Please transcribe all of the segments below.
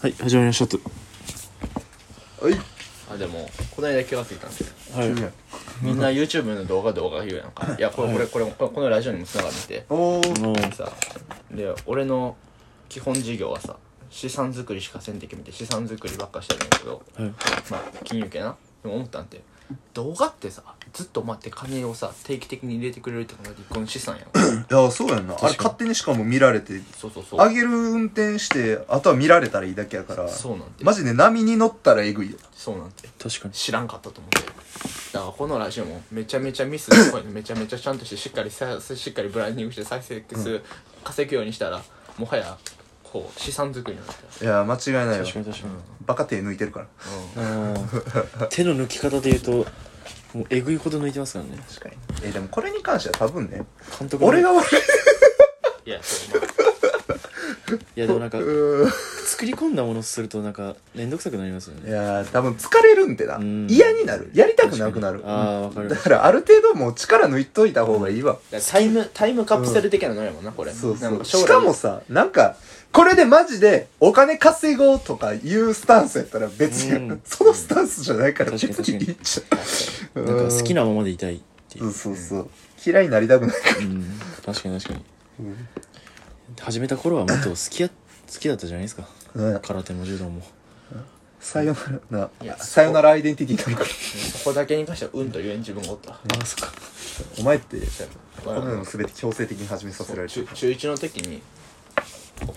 はい始まりましたと。はい。あでもこの間気がついたんですよ。はい。みんな YouTube の動画動画言うやんか。い。やこれこれこれこれこのラジオにもつながって。ておー。もうさで俺の基本事業はさ資産作りしかせんてきめて資産作りばっかしてるんだけど。はい。まあ金融系な。でも思ったんて動画ってさずっと待って金をさ定期的に入れてくれるってのが一個の資産やん。いやそうやんな。あれ勝手にしかも見られてそうそうそう。上げる運転してあとは見られたらいいだけやからそうなんてマジで波に乗ったらえぐいよ。そうなんて確かに。知らんかったと思って。だからこのラジオもめちゃめちゃミスすごい めちゃめちゃちゃんとしてしっかりさしっかりブランディングして再生数稼ぐようにしたらもはやこう資産作りになっていや間違いないよ。確かに確かに。バカ手抜いてるから。手の抜き方で言うともうえぐいほど抜いてますからね。確かに。えでもこれに関しては多分ね監督の俺が悪い。いやそうまいやでもなんか うーん。作り込んだものするとなんか面倒くさくなりますよいねやー多分疲れるんってな。うん。嫌になる。やりたくなくなる。確かに。あーわかる。だからある程度もう力抜いといた方がいいわ。あタイムタイムカプセル的なのやもんなこれ。そうそう。なん将来。しかもさなんかこれでマジでお金稼ごうとかいうスタンスやったら別に、うん。そのスタンスじゃないから別確かに。にいいっちゃうなんか好きなままでいたいっていそううそうそう。嫌いになりたくないから。うん。確かに確かに。始めた頃はもっと好きや好きだったじゃないですか。うん空手も柔道も。さよなら。いやなさよならアイデンティティになるから。そこだけに関してはうんと言えん自分がおった。ああそっか。お前ってここの世の全て強制的に始めさせられてる中中1の時に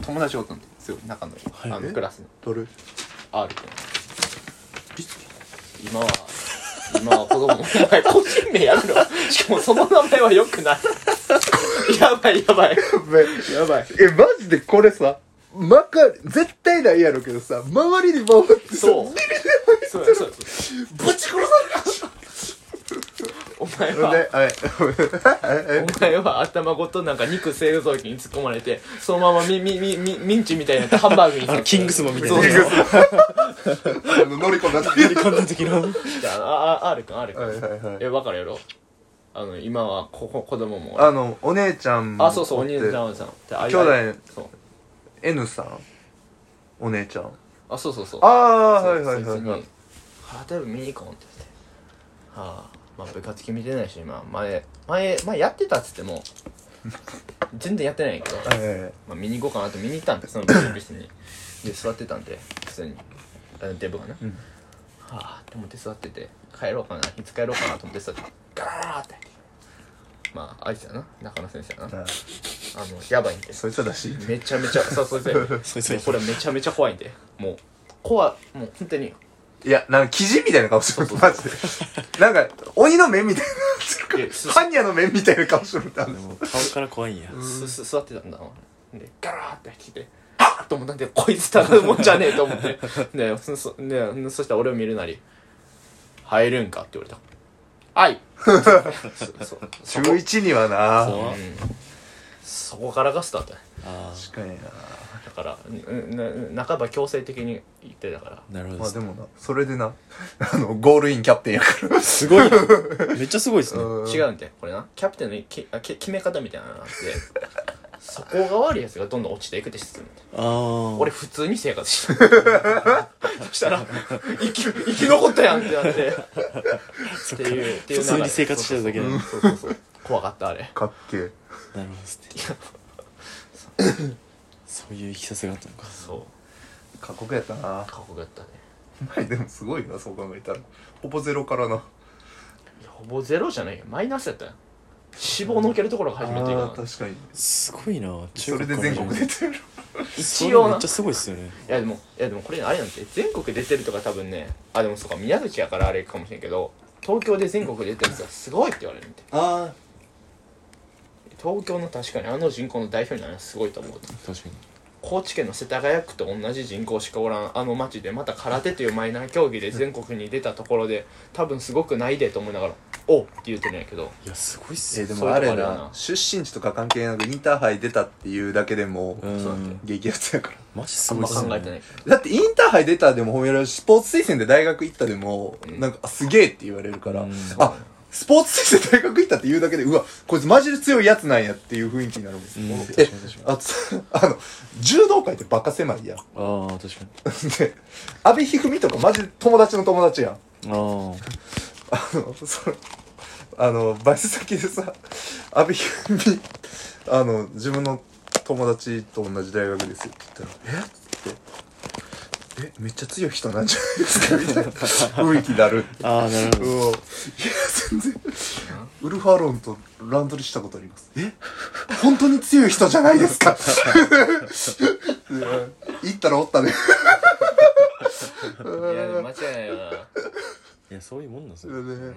友達がおったんですごい仲のいい、はい。あのクラスにどれ？R 君今は今は子供お前個人名やめろ しかもその名前はよくない。やばいやばい。やばい。えマジでこれさまか絶対ないやろうけどさ周りに回ってさそう。ビリそうそうそうぶち殺されお前るはい。お前は頭ごとなんか肉製造機に突っ込まれてそのままミミミミミンチみたいになってハンバーグにあのキングスマンみたいなそう。そう。あの乗り込んだ時乗り込んだ時のじゃああ R 君 R 君はいはいはい。え分かるやろ？あの今はここ子供も。あのお姉ちゃんもあそうそうお兄ちゃんさん。兄弟そう。N さん？お姉ちゃん。あそうそうそう。ああそうはいはいはいはい。そいつにあ例えば見に行こうって言って。はあまあ部活決めてないし今前前前やってたっつっても 全然やってないけど、まあ、見に行こうかなって見に行ったんでその部室に。で座ってたんで普通に。あのデブがね、うん。はあって思って座ってて帰ろうかないつ帰ろうかなと思って座ってガーって。まああいつやな。中野先生やな。ああ。のやばいんで。そいつはだし。めちゃめちゃそうそうそう。そいつはこれめちゃめちゃ怖いんで。もう怖いもう本当にいやなんかキジみたいな顔してるマジで。なんか鬼の目みたいいや すな般若の目みたいな顔してるんだでも顔から怖いんや。すす座ってたんだでガラーって入ってきてあっと思ったんでこいつただもんじゃねえと思って。でそそでそしたら俺を見るなり「入るんか?」って言われた「はい」そそそ中こ1にはな。うんそこからがスタートや。あ確かにな。だからんな半ば強制的に言ってたから。あなるほど。まあでもなそれでな あのゴールインキャプテンやから。すごい。なめっちゃすごいですね。違うんでこれな。キャプテンのきあき決め方みたいなのがあって。そこが悪いやつがどんどん落ちていくってシステムああ俺普通に生活してた そしたら生き生き残ったやんってなって。っていうっていう普通に生活してただけなのそうそう。そう怖かったあれ。かっけえ。なるほど そういういきさつがあったのか。そう。過酷やったな。過酷やったね。前でもすごいなそう考えたら。ほぼゼロからないやほぼゼロじゃないよ。マイナスやったよ。脂肪のけるところが初めていいかあなー確かに。すごいな。それで全国出てる。一応な。めっちゃすごいっすよね。いやでもいやでもこれあれなんて全国出てるとか多分ねあでもそうか宮口やからあれかもしれんけど東京で全国出てる人はすごいって言われるんでああ東京の確かにあの人口の代表になるのはすごいと思う確かに。高知県の世田谷区と同じ人口しかおらんあの町でまた空手というマイナー競技で全国に出たところで多分すごくないでと思いながら「おう」って言ってるんやけど。いやすごいっすよえでそういうもあれとこあるよな。な。出身地とか関係なくインターハイ出たっていうだけでもうそうなんん激アツやから。マジすあんまごいっすね。考えてない。だってインターハイ出たでも褒められるしスポーツ推薦で大学行ったでも、うん。なんかあすげえって言われるから、うん。あスポーツ推薦大学行ったって言うだけでうわこいつマジで強いやつなんやっていう雰囲気になるもん、うん。確えああの柔道界ってバカ狭いやん。ああ確かに。で阿部一二三とかマジで友達の友達やん。ああのそのあのバイト先でさ阿部一二三あの自分の友達と同じ大学ですよって言ったら「え？っ?」って「えめっちゃ強い人なんじゃないですか」みたいな。雰囲気になるあああなるほど全 然ウルフアロンとランドリーしたことあります。え？本当に強い人じゃないですか。うん行ったらおったね。いや間違いないよな。いやそういうもんなんですよ。ね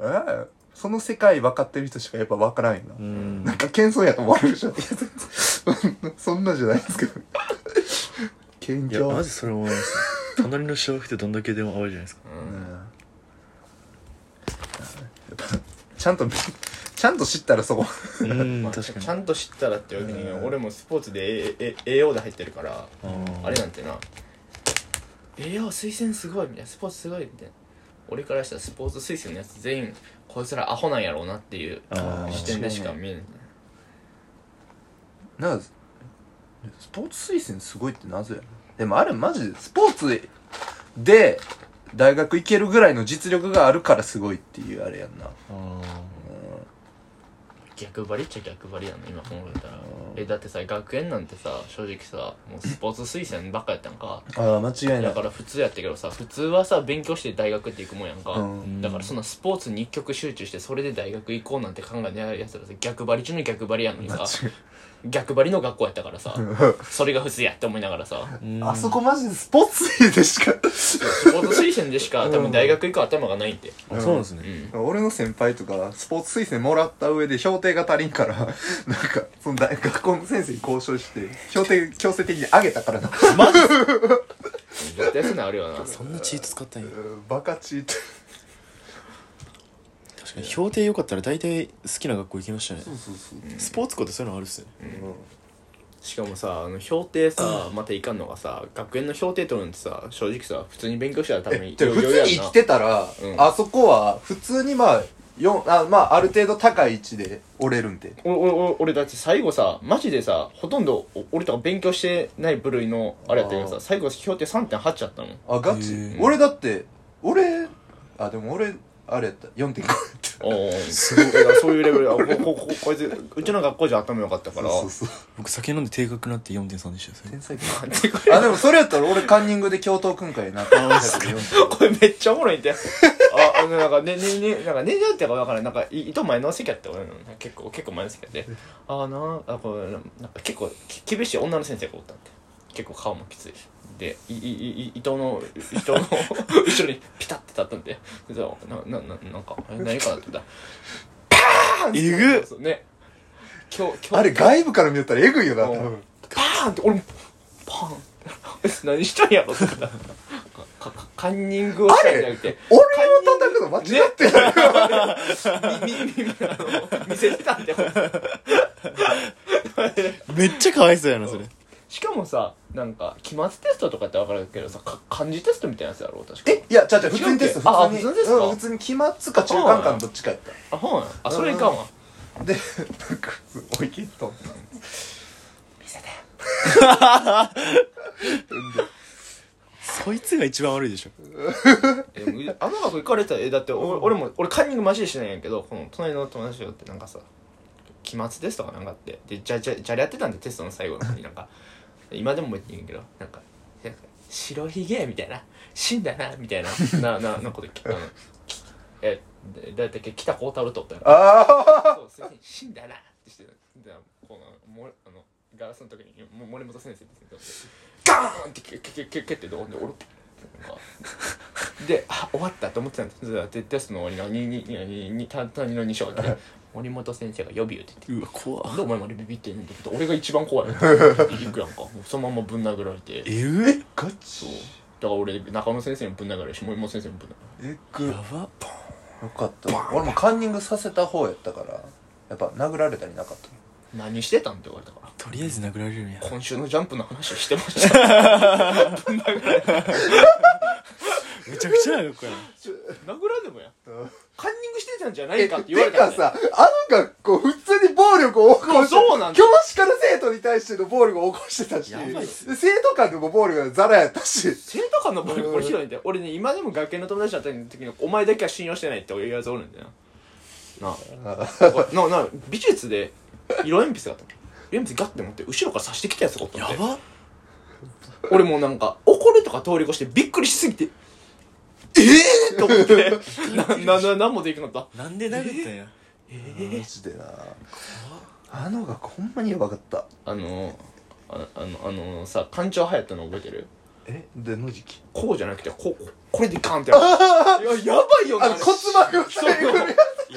ええ？その世界分かってる人しかやっぱ分からんよな、うん。なんか謙遜やと思われるでしょいや全然そんなじゃないですけど。謙いやマ虚ジそれ思います隣の小学ってどんだけでも青いじゃないですか。うんうんやっぱちゃんと ちゃんと知ったらそこ。うんまあ確かに。ちゃんと知ったらってわけにうん。俺もスポーツでええ栄養で入ってるからあれなんてな栄養推薦すごいみたいなスポーツすごいみたいな。俺からしたらスポーツ推薦のやつ全員こいつらアホなんやろうなっていうあー。視点でしか見えない。なんかスポーツ推薦すごいってなぜやろ？でもあれマジでスポーツで大学行けるぐらいの実力があるからすごいっていうあれやんな。あ逆張りっちゃ逆張りやの今考えたら。えだってさ学園なんてさ正直さもうスポーツ推薦ばっかやったんか。ああ間違いない。だから普通やったけどさ普通はさ勉強して大学って行くもんやんか、うん。だからそんなスポーツに一極集中してそれで大学行こうなんて考えないやつらさ逆張り中の逆張りやのにさ逆張りの学校やったからさ。それが普通やって思いながらさ。ーあそこマジでスポーツでしか。スポーツ推薦でしか多分大学行く頭がないって。あそうなんですうねん。俺の先輩とかスポーツ推薦もらった上で評定が足りんから なんかその大学校の先生に交渉して評定強制的に上げたからな。絶対そういうのあるよな。そんなチート使ったんや。うん。バカチート確かに。評定良かったら大体好きな学校行きましたね。そうそうそう。スポーツ校ってそういうのあるっすよね。しかもさあの評定さまたいかんのがさ学園の評定取るのってさ正直さ普通に勉強したら多分えでも普通に生きててたら、うん。あそこは普通にまあよあまあある程度高い位置で折れるんで。おお俺だって最後さマジでさほとんどお俺とか勉強してない部類のあれやったけどあー。さ最後評定3.8やったの。あガチ。へー。俺だって俺あでも俺あれやった。4.5やったおおすごい。そういうレベル。あここここいつうちの学校じゃ頭良かったから。そうそうそう。僕酒飲んで低学なって4.3でしたよそれ。天才てかあでもそれやったら俺カンニングで教頭訓会になってたけど。4.5 これめっちゃおもろいんだよ。ああのなんかねねねなんかねじゃってか分からん。なんかい糸前の席やった俺の結構結構前の席やってあなあこれなんか結構き厳しい女の先生がおったんで結構顔もきついしでいいいい糸の糸の 後ろにピタッて立ったんで。でななななんかえ何かなって言ったらパーンえぐっ。そうね。今日今日。あれ外部から見たらエグいよな。多うん。分パーンって俺もパーンって。何したんやろって思った。かかカンニングをしたんじゃなくて。俺を叩くの間違ってる、みみみあの見せてたんだよ。めっちゃかわいそうやなそれ。しかもさなんか期末テストとかって分かるけどさか漢字テストみたいなやつやろ確か。えいやちゃうちゃう普通にテストあ普通にうん普通に期末か中間かのどっちかやっあほんや。あそれいかんわ。たでなんかおいきっと見せて。そいつが一番悪いでしょえもうあの学校行かれたらえだって俺俺も俺カンニングマジでしないんやけどこの隣の友達とってなんかさ期末テストかなんかあってでじゃじゃじゃれやってたんでテストの最後になんか今でもてんやけどなんか白ひげみたいな死んだなみたいななななことあのきえだいたい北幸太郎とったやろ。あ死んだなってしてでこのもあのガラスの時にも森本先生ってガーンって蹴蹴蹴蹴蹴ってどんかであ終わったと思ってたんです。でテストの終わりのににににた谷の2章で森本先生が予備をって言って。うわ怖なんでお前までビビってんねんって言って俺が一番怖い。っ て行くやんか。もうそのままぶん殴られて。えぐえガそう。チだから俺中野先生にぶん殴られるし森本先生にぶん殴られるえぐやば。よかった。俺もカンニングさせた方やったからやっぱ殴られたりなかった。何してたんって言われたから。とりあえず殴られるんや。今週のジャンプの話してました。ぶん殴られるめちゃくちゃな学校やな殴られてもや。うんカンニングしてたんじゃないかって言われてたんだよ。かさ、あの学校普通に暴力を起こして、そうなんだ。教師から生徒に対しての暴力を起こしてたし、やばいっすで生徒間でも暴力がザラやったし、生徒間の暴力これひどいんだよ。俺ね今でも学園の友達だった時にお前だけは信用してないって言うやつおるんだよ。な ななな美術で色鉛筆があったの。色鉛筆ガッて持って後ろから刺してきたやつがおったんば。俺もうなんか怒るとか通り越してびっくりしすぎてええー、と思って。ななな何もできなかった？なんで殴ったんや？マジでな。あの学校ほんまにやばかった。あのああのあのさ館長流行ったの覚えてる？えでの時期こうじゃなくてこうこれでガンってや ややばいよな。あの骨盤をそう。最後にや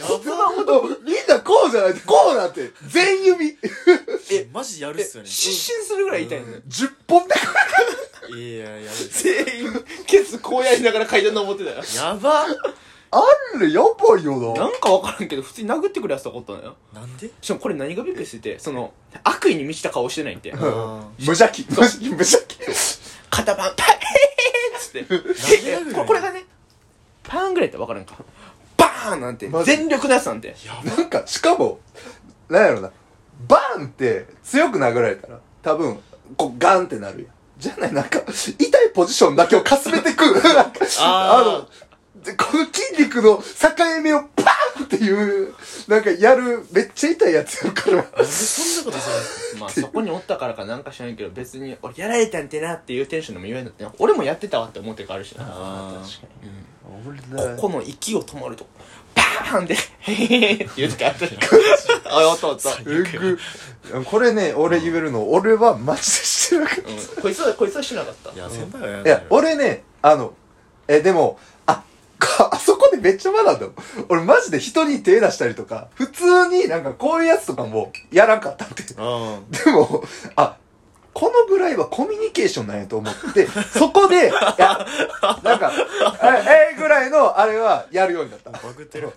もうみんなこうじゃないこうなって。全指。えマジやるっすよね。失神するぐらい痛いんだよ10本目。いややばい全員こうやりながら階段登ってたよ。やば。あれやばいよな。なんか分からんけど普通に殴ってくるやつとかおったのよ。なんで？しかもこれ何がびっくりしててその悪意に満ちた顔してないん。であ無邪気。無邪気無邪気。肩パンパンヘーっつって。なんで殴るの？これこれがねパーンぐらいって分からんか。バーンなんてマジ全力のやつなんて。なんかしかもなんやろな。バーンって強く殴られたら多分こうガンってなるやんじゃないなんか痛いポジションだけをかすめてくる。なんかあーのでこの筋肉の境目をパーンっていうなんかやるめっちゃ痛いやつやるから。なんでそんなことすまあそこにおったからかなんか知らんけど別に俺やられたんてなっていうテンションでも言えんだってな俺もやってたわって思ってるからあるしな。確かうん。に俺ここの息を止まるとパーンでヘヘヘって。言う時あったじゃん。あおったおったこれね俺言えるの俺はマジでしてなかっうん。こいつはこいつはしなかった。いや先輩はやらたいや俺ねあのえでもあか あそこでめっちゃ学んだもん俺マジで人に手出したりとか普通になんかこういうやつとかもやらんかったんであでもあこのぐらいはコミュニケーションなんやと思って、そこで、いや、なんか、え、えぐらいのあれはやるようになった。バグってる。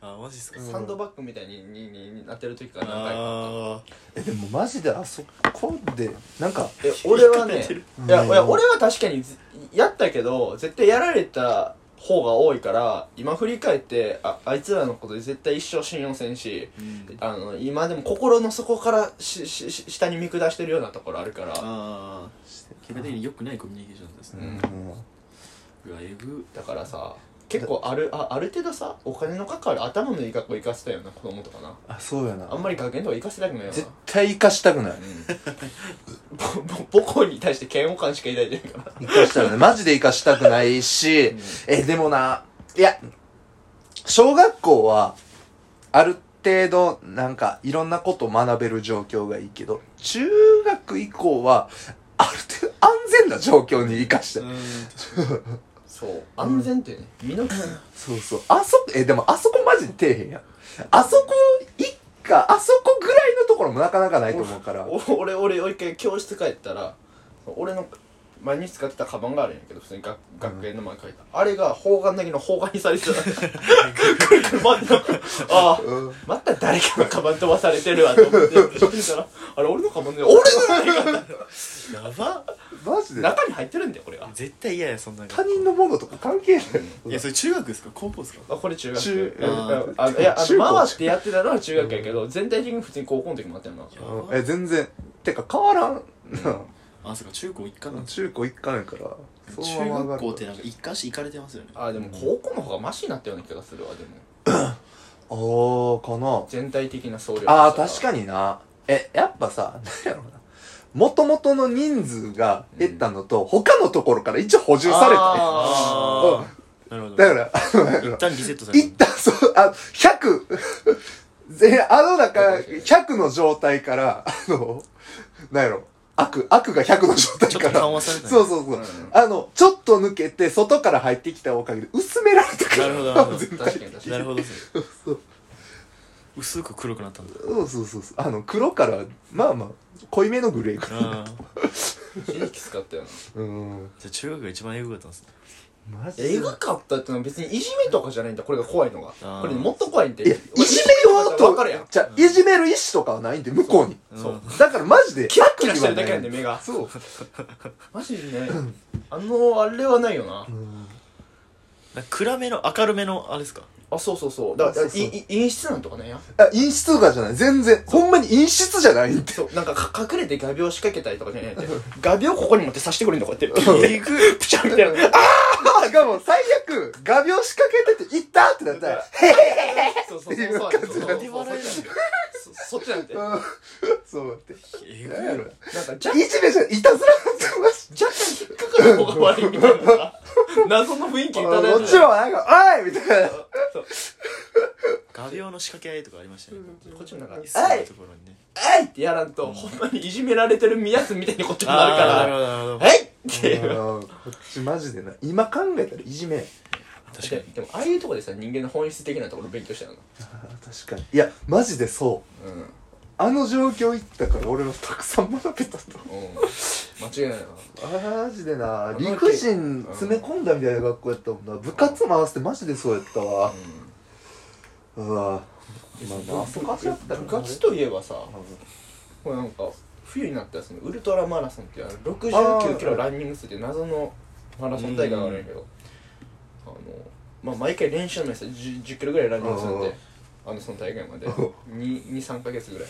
あマジっすか？サンドバッグみたいにににになってる時から何回かあえ、でもマジであそこで、なんか、え俺はねいや俺は確かにずやったけど絶対やられた方が多いから今振り返ってああいつらのことで絶対一生信用せんしうん。あの今でも心の底からししし下に見下してるようなところあるから。ああ結果的に良くないコミュニケーションですね。うん。うわえぐ。だからさ結構あるあある程度さお金のかかる頭のいい学校行かせたよな子供とかなあ、そうやなあ。んまり学園とか行かせたくないよな絶対生かしたくない。うんぼぼ母校に対して嫌悪感しか抱いてないから生かしたくない。マジで生かしたくないし、え、でもな、いや、小学校は、ある程度、なんか、いろんなことを学べる状況がいいけど、中学以降は、ある程度安全な状況に生かしたい。そう安全ってね身のそうそう。あそこ、え、でもあそこマジで底辺やん。あそこ、一家、あそこぐらいのところもなかなかないと思うから。お俺俺俺一回教室帰ったら俺の毎日使ってたカバンがあるんやけど普通に学学園の前に書いた、あれが砲丸投げの砲丸にされてた。くるくる回ってああうんまた誰かのカバン飛ばされてるわと思って。見たらあれ俺のカバンで俺のじゃないか やば。マジで？中に入ってるんだよこれが絶対嫌やそんなの他人のものとか関係ない。いやそれ中学ですか？高校ですか？あこれ中学。中うんあのいやあの回ってやってたのは中学やけど全体的に普通に高校の時もあったよな。うん。え、全然。てか変わらん。あそうか中高一貫なんです中高一貫やから。その中まま上がる学校ってなんか一貫して行かれてますよね。あでも高校の方がマシになったような気がするわでも。あー、かな。全体的な総量あー、確にかにな。え、やっぱさ、なんやろな。元々の人数が減ったのと、他のところから一応補充された。ね。ああなるほど。だから、一旦リセットされ一旦そう、あ、100、ぜあの中、100の状態から、あの、なんやろ、悪、悪が100の状態ちょっとから、緩和されたね。そうそうそう。うん。あの、ちょっと抜けて、外から入ってきたおかげで、薄められたから。なるほどなるほど。全体。確かに確かに。なるほどですね。そう薄く黒くなったんだ。そうそうそう。そう。あの、黒から、まあまあ、濃いめのグレーかああ一時期使ったよな。うん。じゃあ中学が一番エグかったんですねえぐかったってのは別にいじめとかじゃないんだ。これが怖いのが。あー。これもっと怖いんで。いや、いじめようと分かるやん、じゃあいじめる意思とかはないんで、向こうに。そう。だからマジで、キラッキラしてるだけなんで目が。そう。マジでね。あのあれはないよな。うん。暗めの明るめのあれですか？あそうそうそう。だから陰湿なんとかねやあ陰湿とかじゃない。全然。ほんまに陰湿じゃないんでそう。なんかか隠れて画鋲仕掛けたりとかじゃないって。画鋲ここに持って刺してくるんだこうやって。えぐいプチャみたいな。あがもう最悪画鋲仕掛けてて「いった!」ってなったらそうそうそう。そうそうそう。なんで笑えないんだよそそっちなんてなんかうん。そう待って。えぐい何やろ若いじめじゃんいたずらなんてマジ若干引っかかる方が悪いみたいなさ謎の雰囲気にも漂ちろんなんか「おい!」みたいな。そう。画鋲の仕掛け合いとかありましたね。こっちもなんか「そういうところにねえい!」ってやらんと、ほんまにいじめられてるやつみたいにこっちもなるから。えい！っていう。うんこっちマジでな今考えたらいじめ確かにででもああいうところでさ人間の本質的なところ勉強したよあー確かに。いやマジでそう。なうん。あの状況行ったから俺はたくさん学べたと。うん。間違いない。なあマジでな。理不尽詰め込んだみたいな学校やったもんな。部活も合わせてマジでそうやったわ。うわまあなあったら部活といえばさこれなんか冬になったらそのウルトラマラソンっていうあの69キロランニングするって謎のマラソン大会があるんやけどあのまあ毎回練習の目さ 10, 10キロぐらいランニングするん。であのその大会まで。23か月ぐらい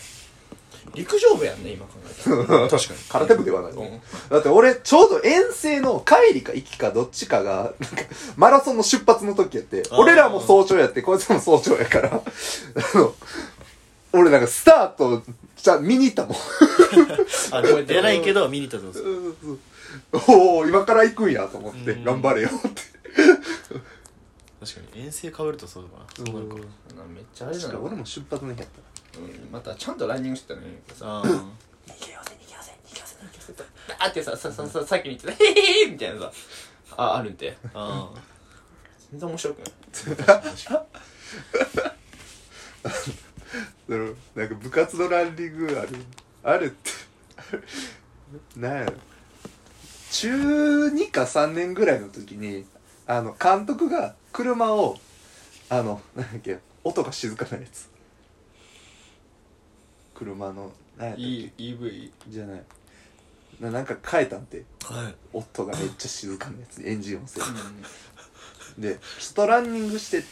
陸上部やんね今考えたら。確かに。空手部ではない、うん。だって俺ちょうど遠征の帰りか行きかどっちかがなんかマラソンの出発の時やって俺らも早朝やってこいつも早朝やから。あの俺なんかスタートじゃ見に行ったも。んあでも出ないけど見に行ったとですおお今から行くんやと思ってうん。頑張れよって。確かに遠征かぶるとそうだな。そうなるか。なめっちゃあれだな、俺も出発の日やっうん、またちゃんとランニングしてたのに。さあ逃げようぜ逃げようぜ逃げようぜ逃げようぜってあってさささささっきに言ってた「へへへ」みたいなさ。ああるんてああ全然面白くない。たそのなんか部活のランニングあるあるって。なんやろ。中2か3年ぐらいの時にあの監督が車をあのなんだっけ音が静かなやつ車の何やったっけ？いい EV じゃない。ななんか変えたんて。はい。音がめっちゃ静かなやつ。エンジン音声で外ランニングしてっ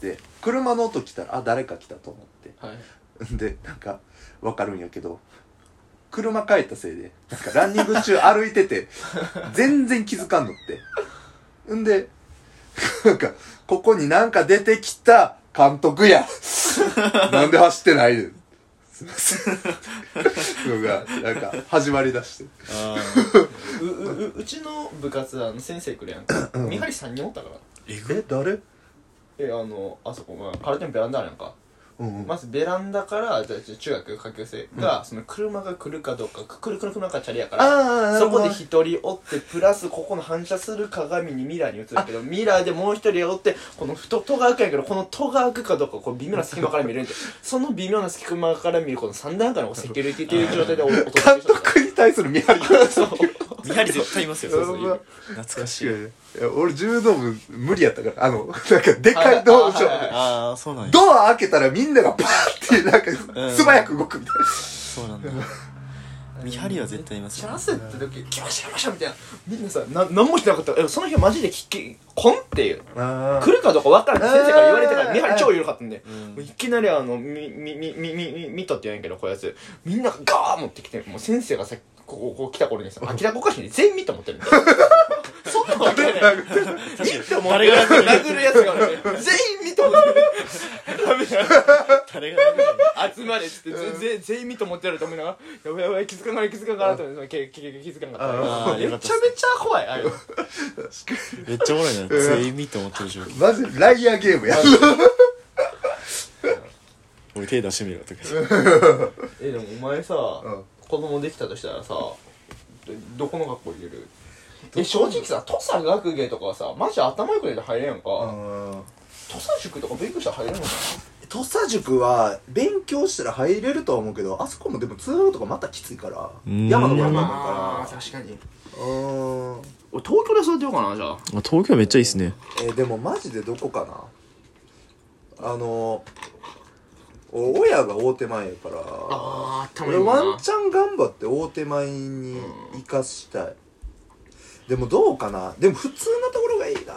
て車の音来たらあ誰か来たと思って。はい。でなんかわかるんやけど車帰ったせいでなんかランニング中歩いてて 全然気づかんのって。んでなんかここになんか出てきた監督や。なんで走ってないのすいませんのがなんか始まりだして。あううううちの部活あの先生来るやんか。見張り3人おったから。え誰？えあのあそこまあ空手のベランダあるやんかうんうん。まずベランダからじゃあ中学下級生が、その車が来るかどうか来る来る車かチャリやからああそこで一人おってプラスここの反射する鏡にミラーに映るけどミラーでもう一人おってこの太戸が開くんやけどこの戸が開くかどうかこう微妙な隙間から見れるんでその微妙な隙間から見るこの3段階のセキュリティっていう状態でお お届監督に対する見張りがそう。見張り絶対いますよそうそう。う わ懐かしい俺柔道部無理やったから。あのなんかでかい道場ああそうなんや。ドア開けたらみんながバーって なんかうん。素早く動くみたいそうなんだ。見張りは絶対いますよチャンスって時来ました来ましたみたいな。みんなさな何もしてなかった。えその日マジで聞きこんっていう。な来るかどうか分からんって先生から言われてからうん。見張り超緩かったんで、いきなりあのみみみみみみミトって言うんやけどこういうやつみんながガー持ってきてもう先生がさこここう来た頃にさ明らかおかしいね全員ミト持ってるんだよ。そんなわけない。確かに誰が楽に殴るやつがね全員ミト持ってる。ダメだ誰が集まれっつって全員ミト持ってやると思いながらやばいやばい気づかない気づかないと思ってけけけ気づかなかっためちゃめちゃ怖い。あれ。めっちゃおもろいな全員見て思ってる状況。マジでライアーゲームや。俺手出してみろとか えでもお前さ、ん子供できたとしたらさどどこの学校入れるえ正直さ土佐学芸とかはさマジ頭良くないと入れんやんか、土佐塾とか勉強したら入れるのか土佐塾は勉強したら入れるとは思うけどあそこもでも通学とかまたきついからん。な山の山だまあか確かに。らうん。俺東京で育てようかなじゃあ。東京めっちゃいいっすね。えーでもマジでどこかな？あのお親が大手前やから。ああ俺ワンチャン頑張って大手前に生かしたい。でもどうかな。でも普通なところがいいな。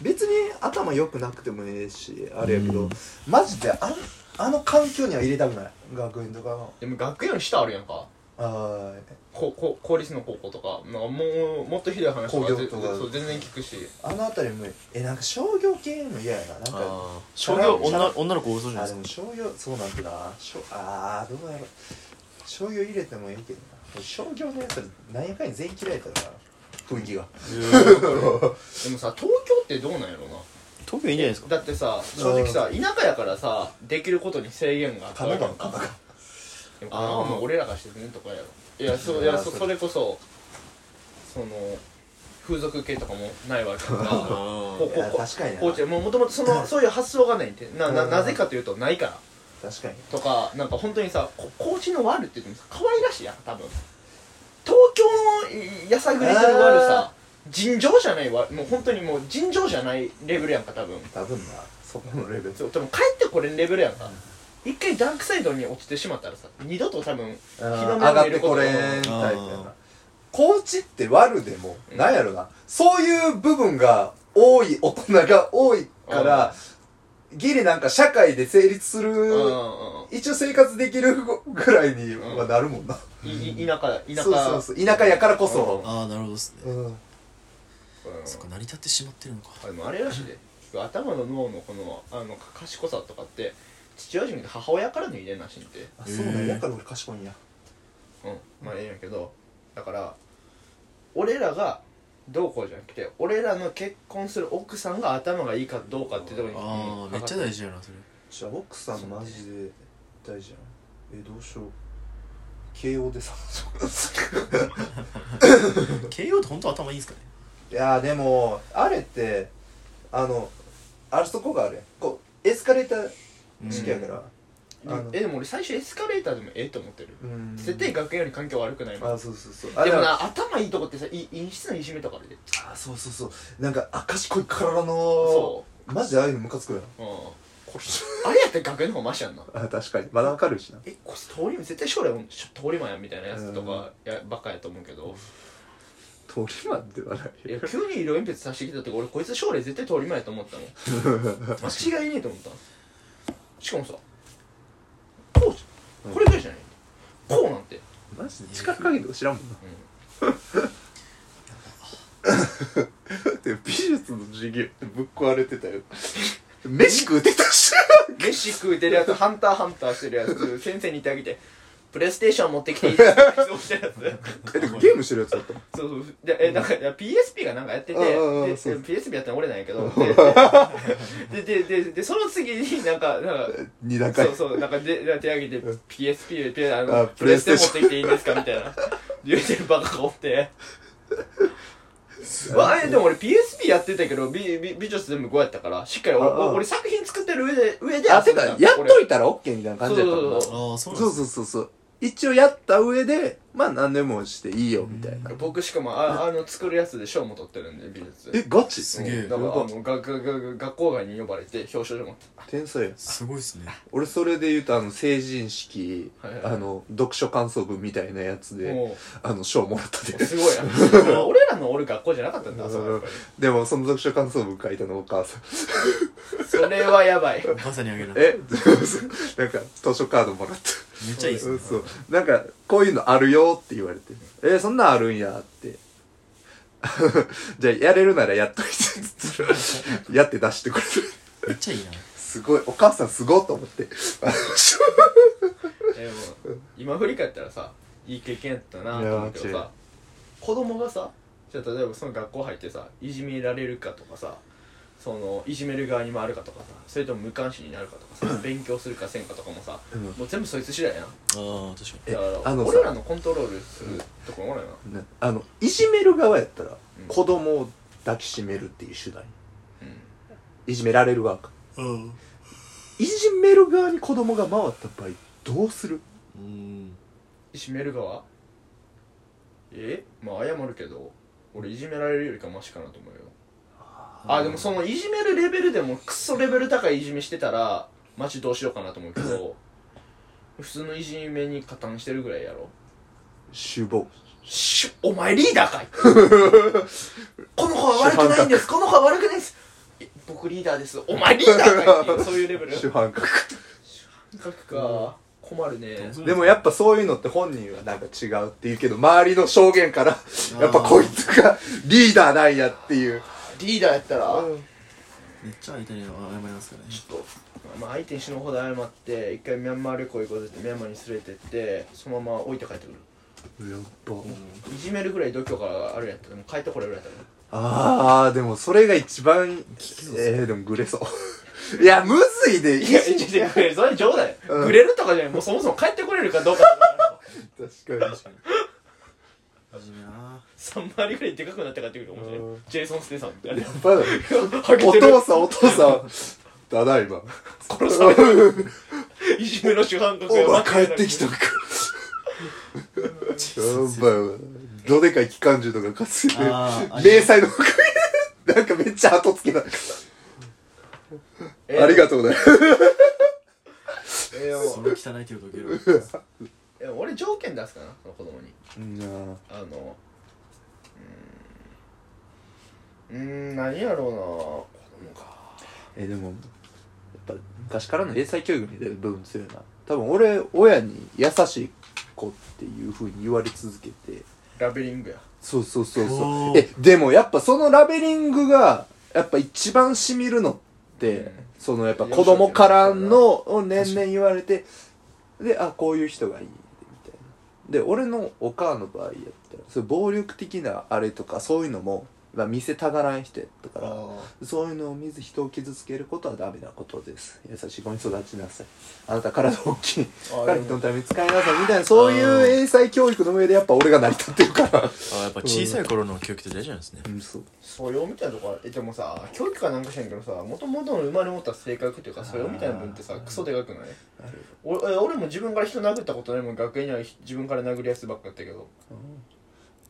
別に頭良くなくてもええしあれやけど、うん。マジであんあの環境には入れたくない。学園とかの。でも学園より下あるやんか。あここ公立の高校とかなんかもうもっとひどい話とかぜ工業とか。そう全然聞くし。ああの辺りもえなんか商業系も嫌やな。なんかあー。商業女女の子多そうじゃないあですか。でも商業そうなんてなしょあーどうやろ商業入れてもいいけどな。商業のやつら何やかんや全員嫌いだからな。雰囲気が。でもさ東京ってどうなんやろな。東京いいんじゃないですか。だってさ正直さ田舎やからさできることに制限があった神わけ奈川神奈でも神奈川も俺らがしてるとかやろいやそういやそそれこそその風俗系とかもないわけやから。あこ川いや確かにな。こうちももともとそのそういう発想がないって。ななうん。なぜかというとないから。確かに。とかなんか本当にさこ高知のワルって言ってもさ可愛らしいやん多分。東京のやさぐれてるワルさ尋常じゃないわもう本当にもう尋常じゃないレベルやんか多分。多分な。そこのレベル。そう多分帰ってこれんレベルやんか一回ダークサイドに落ちてしまったらさ二度と多分日の目上がってこれんタイプやあな。ー高知って悪でも、うん。なんやろな。そういう部分が多い大人が多いから、ギリなんか社会で成立する、うんうん一応生活できるぐらいにはなるもんな、うんいい田舎田舎。そうそうそう。田舎やからこそ、ああなるほどっすね。うん。うん。そっか成り立ってしまってるのか。あでもあれらしいで。頭の脳のこのあのか賢さとかって父親じゃなくて母親からの遺伝らしいんで。あそうなんだから俺賢いんや。うん。まあええんやけど。だから俺らがどうこうじゃなくて俺らの結婚する奥さんが頭がいいかどうかっていうところにああめっちゃ大事事やなそれ。じゃあ奥さんマジで大事やんえどうしよう。慶応でさ慶応って本当頭いいんですかね？いやーでもあれってあのあそこがあるやん。こうエスカレーター式やから、あのえでも俺最初エスカレーターでもええと思ってる。うん。絶対学園より環境悪くないもんあそうそうそう。あでもな頭いいとこってさい陰湿ないじめとかあるで。あそうそうそう。なんかあ賢い体のそマジでああいうのムカつくよう、うん、あれやったら学園の方マシやんな。あ確かに。まだわかるしな。えこいつ通り魔絶対将来も通り魔やんみたいなやつとかやばっかやと思うけど。通り魔ではない。いや急に色鉛筆さしてきた時俺こいつ将来絶対通り魔やと思ったの 間違いねえと思ったしかもさこうじゃん。これぐらいじゃない？こうなんて。マジで？力加減とか知らんもんな。で美術の授業ぶっ壊れてたよ。飯食うてたし。飯食うてるやつハンターハンターしてるやつ先生に言ってあげてプレイステーション持ってきていいですか？そうしてるやつえでもゲームしてるやつだった？のそうそう。でえなんかいや PSP がなんかやっててで PSP やったの俺なんやけど でででででその次になんかなんか二段階。そうそうなんかで手挙げて PSP であのあプレステ持ってきていいんですか？みたいな。言うてるバカがおって。まあ、えでも俺 PSP やってたけど美美美術全部5やったからしっかり俺作品作ってる上で上であてか遊んでやっといたたら OK みたいな感じだったそうそうそうそうそう一応やった上でまあ何でもしていいよみたいな。俺僕しかもああの作るやつで賞も取ってるんで美術。えガチ？すげえ。う。んだからあのがががが学校外に呼ばれて表彰状も天才やすごいっすね。俺それで言うとあの成人式はいはい。あの読書感想文みたいなやつでもあの賞もらったうですごい。な俺らのおる学校じゃなかったんだそこやっぱりでもその読書感想文書いたのお母さん。それはやばい。まさにあげるえ？なんか図書カードもらっためっちゃいいっすね。そうなんかこういうのあるよって言われて。えー、そんなんあるんやって。じゃあやれるならやっといてやって出してくれるめっちゃいいなすごいお母さんすごいと思ってでも今振り返ったらさいい経験やったなと思うけどさ子供がさじゃ例えばその学校入ってさいじめられるかとかさそのいじめる側に回るかとかさそれとも無関心になるかとかさ 勉強するかせんかとかもさうん。もう全部そいつ次第やん。ああ確かえだからあのさ俺らのコントロールするところもないな。ねあのいじめる側やったら、うん。子供を抱きしめるっていう手段。うん。いじめられる側か。にうん。いじめる側に子供が回った場合どうする？うん。いじめる側？え？まあ謝るけど俺いじめられるよりかマシかなと思うよあでもそのいじめるレベルでもクソレベル高いいじめしてたらマジどうしようかなと思うけど普通のいじめに加担してるぐらいやろ。首謀。しお前リーダーかい。この子は悪くないんです。この子は悪くないです。僕リーダーです。お前リーダーかいっていう そういうレベル。主犯格。書くか。困るね。でもやっぱそういうのって本人はなんか違うって言うけど周りの証言からやっぱこいつがリーダーなんやっていうリーダーやったら、めっちゃ相手に謝りますからね。ちょっと、まあ、相手に死ぬほど謝って一回ミャンマー旅行行こうぜってミャンマーに連れてってそのまま置いて帰ってくる。やっぱいじめるぐらい度胸があるんやったらもう帰ってこれるやったらああでもそれが一番えー、でもグレそう。いやむずいで。いやいやいやいやそれ冗談や、うん。グレるとかじゃない。もうそもそも帰ってこれるかどうか 確かに。確かに。いじめな3回りぐらいでかくなって帰ってくるかもしれない。うん。ジェイソン・ステイさん。みたいなまだお父さんお父さん。ただいま殺されるいじめの主犯格お前が帰ってきたか。やばいわどでかい機関銃とか担いあーで迷彩の服着 なんかめっちゃ後付けだ。えありがとうね。えーそれ汚い手を解ける。え俺条件出すかな子供に。うんあのうーん何やろうな子供か。えでもやっぱ昔からの英才教育みたいな部分強いな。多分俺親に優しい子っていうふうに言われ続けて。ラベリングや。そうそうそうそう。えでもやっぱそのラベリングがやっぱ一番しみるのって、うん。そのやっぱ子供からのを年々言われてであこういう人がいいみたいな。で俺のお母の場合やったらそういう暴力的なあれとかそういうのも、まあ、見せたがらん人やったからそういうのを見ず人を傷つけることはダメなことです。優しい子に育ちなさい。あなた体大きい。あから人のために使いなさい。みたいなそういう英才教育の上でやっぱ俺が成り立ってるから。あやっぱ小さい頃の教育って大事なんですね。うんそう。素養みたいなとこはえでもさ教育かなんかしないけどさもともとの生まれ持った性格っていうか素養みたいな分ってさクソでかくない？俺え俺も自分から人殴ったことないもん学園には自分から殴るやつばっかやったけど。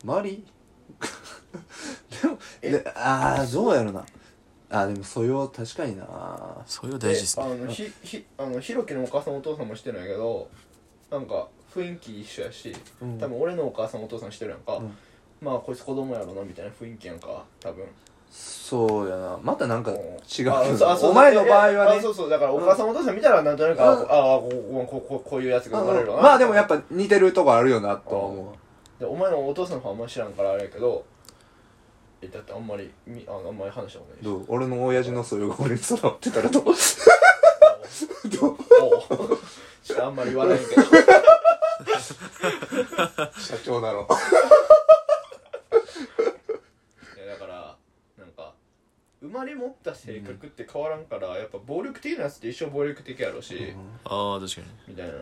周り でもえでああどうやろな。あーでも素養確かにな。そういうの大事ですあねのひひあのひろきのお母さんお父さんもしてないけどなんか雰囲気一緒やしうん。多分俺のお母さんお父さんしてるやんか、うん。まあこいつ子供やろなみたいな雰囲気やんか多分。そうやな。またなんか違うけあそうあそう。どお前の場合いやはね。あそうそう。だからお母さんお父さん見たらなんとなく、ああこここここういうやつが生まれるわなまあでもやっぱ似てるとこあるよなとは思でお前のお父さんの方あんま知らんからあれやけどえだってあんまりみあのあんまり話したことないどう？俺の親父の素養が俺に備わってたらどう？どう？おうちょっとあんまり言わないけど。社長なの。いやだからなんか生まれ持った性格って変わらんから、やっぱ暴力的なやつって一生暴力的やろうし、ああ確かに。みたいな。で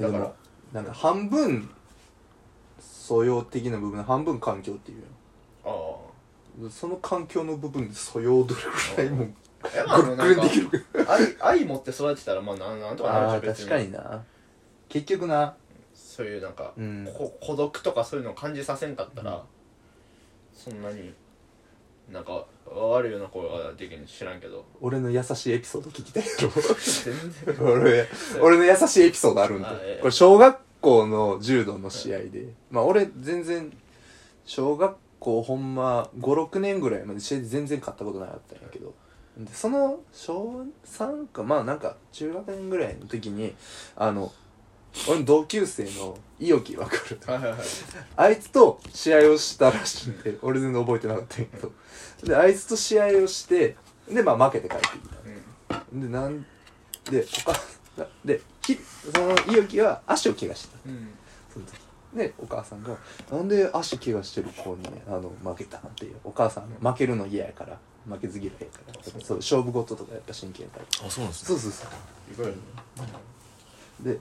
だから。もなんか半分素養的な部分半分環境っていうああその環境の部分で素養どれくらいもうえまあぐるっぐるできるか。愛愛持って育てたらまあなんなんとかなるじゃん別確かにな。結局な。そういうなんか、うん。こ孤独とかそういうのを感じさせんかったら、そんなになんか悪いような声ができるの知らんけど。俺の優しいエピソード聞きたい。や全然。ろ 俺俺の優しいエピソードあるんであええ。これ小学校の柔道の試合で。まあ俺全然小学校ほんま56年ぐらいまで試合で全然勝ったことなかったんやけど。でその小3かまあなんか中学年ぐらいの時にあの俺の同級生の伊予木わかる？あいつと試合をしたらしいんで俺全然覚えてなかったんやけど。であいつと試合をしてでまあ負けて帰ってきた。うん。でなんでお母さんできその伊予木は足を怪我してた。うんでお母さんが「なんで足怪我してる子にあの負けたん?」っていう。お母さん負けるの嫌やから。負けず嫌いやから。そう。勝負事とかやっぱ真剣やからあそうなんですね。そうそうそう。意外にで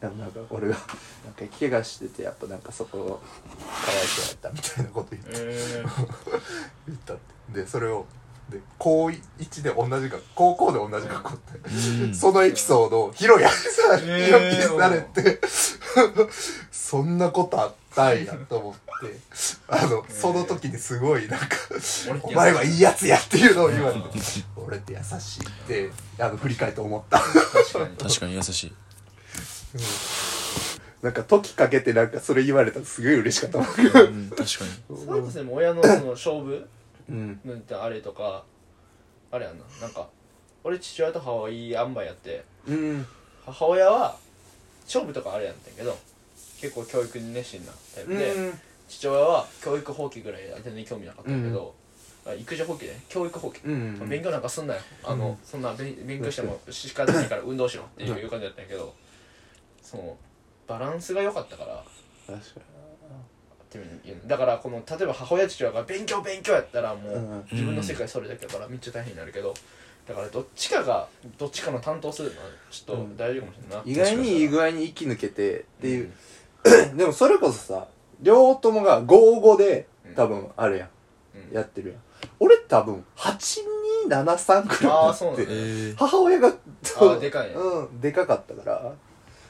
なんか俺がなんか怪我しててやっぱなんかそこかわいそうやったみたいなこと言って。え 言ったって。でそれをで高1で同じ学高校で同じ学校ってうん。そのエピソードをヒロヤにさ、ヒえー。ロキにされて、そんなことあったんやと思って、あの、その時にすごいなんか、お前はいいやつやっていうのを言われて、俺って優しいって、あの、振り返って思った。確かに。確かに優しい。なんか時かけてなんかそれ言われたらすごい嬉しかった。わ。うん確かに。そうですねもう親のその勝負うん。あれとかあれやん。ななん。か俺父親と母親いい塩梅やってうん。母親は勝負とかあれやったん。やけど結構教育に熱心なタイプで、父親は教育放棄ぐらい全然興味なかったん。やけど、あ育児放棄ね教育放棄、うん。勉強なん。かすん。なよあの、そん。な勉勉強しても仕方ないから運動しろっていう感じだったん。やけどそのバランスが良かったから確かにってだからこの例えば母親父親が勉強勉強やったらもう、うん。自分の世界それだけだからめっちゃ大変になるけどだからどっちかがどっちかの担当するのはちょっと大丈夫かもしれんな。い、意外にいい具合に息抜けてっていう、でもそれこそさ両友が55で多分あるやん、うん。やってるやん。俺多分8273くらいあってそうなんだねえ母親がでかいねうんでかかったから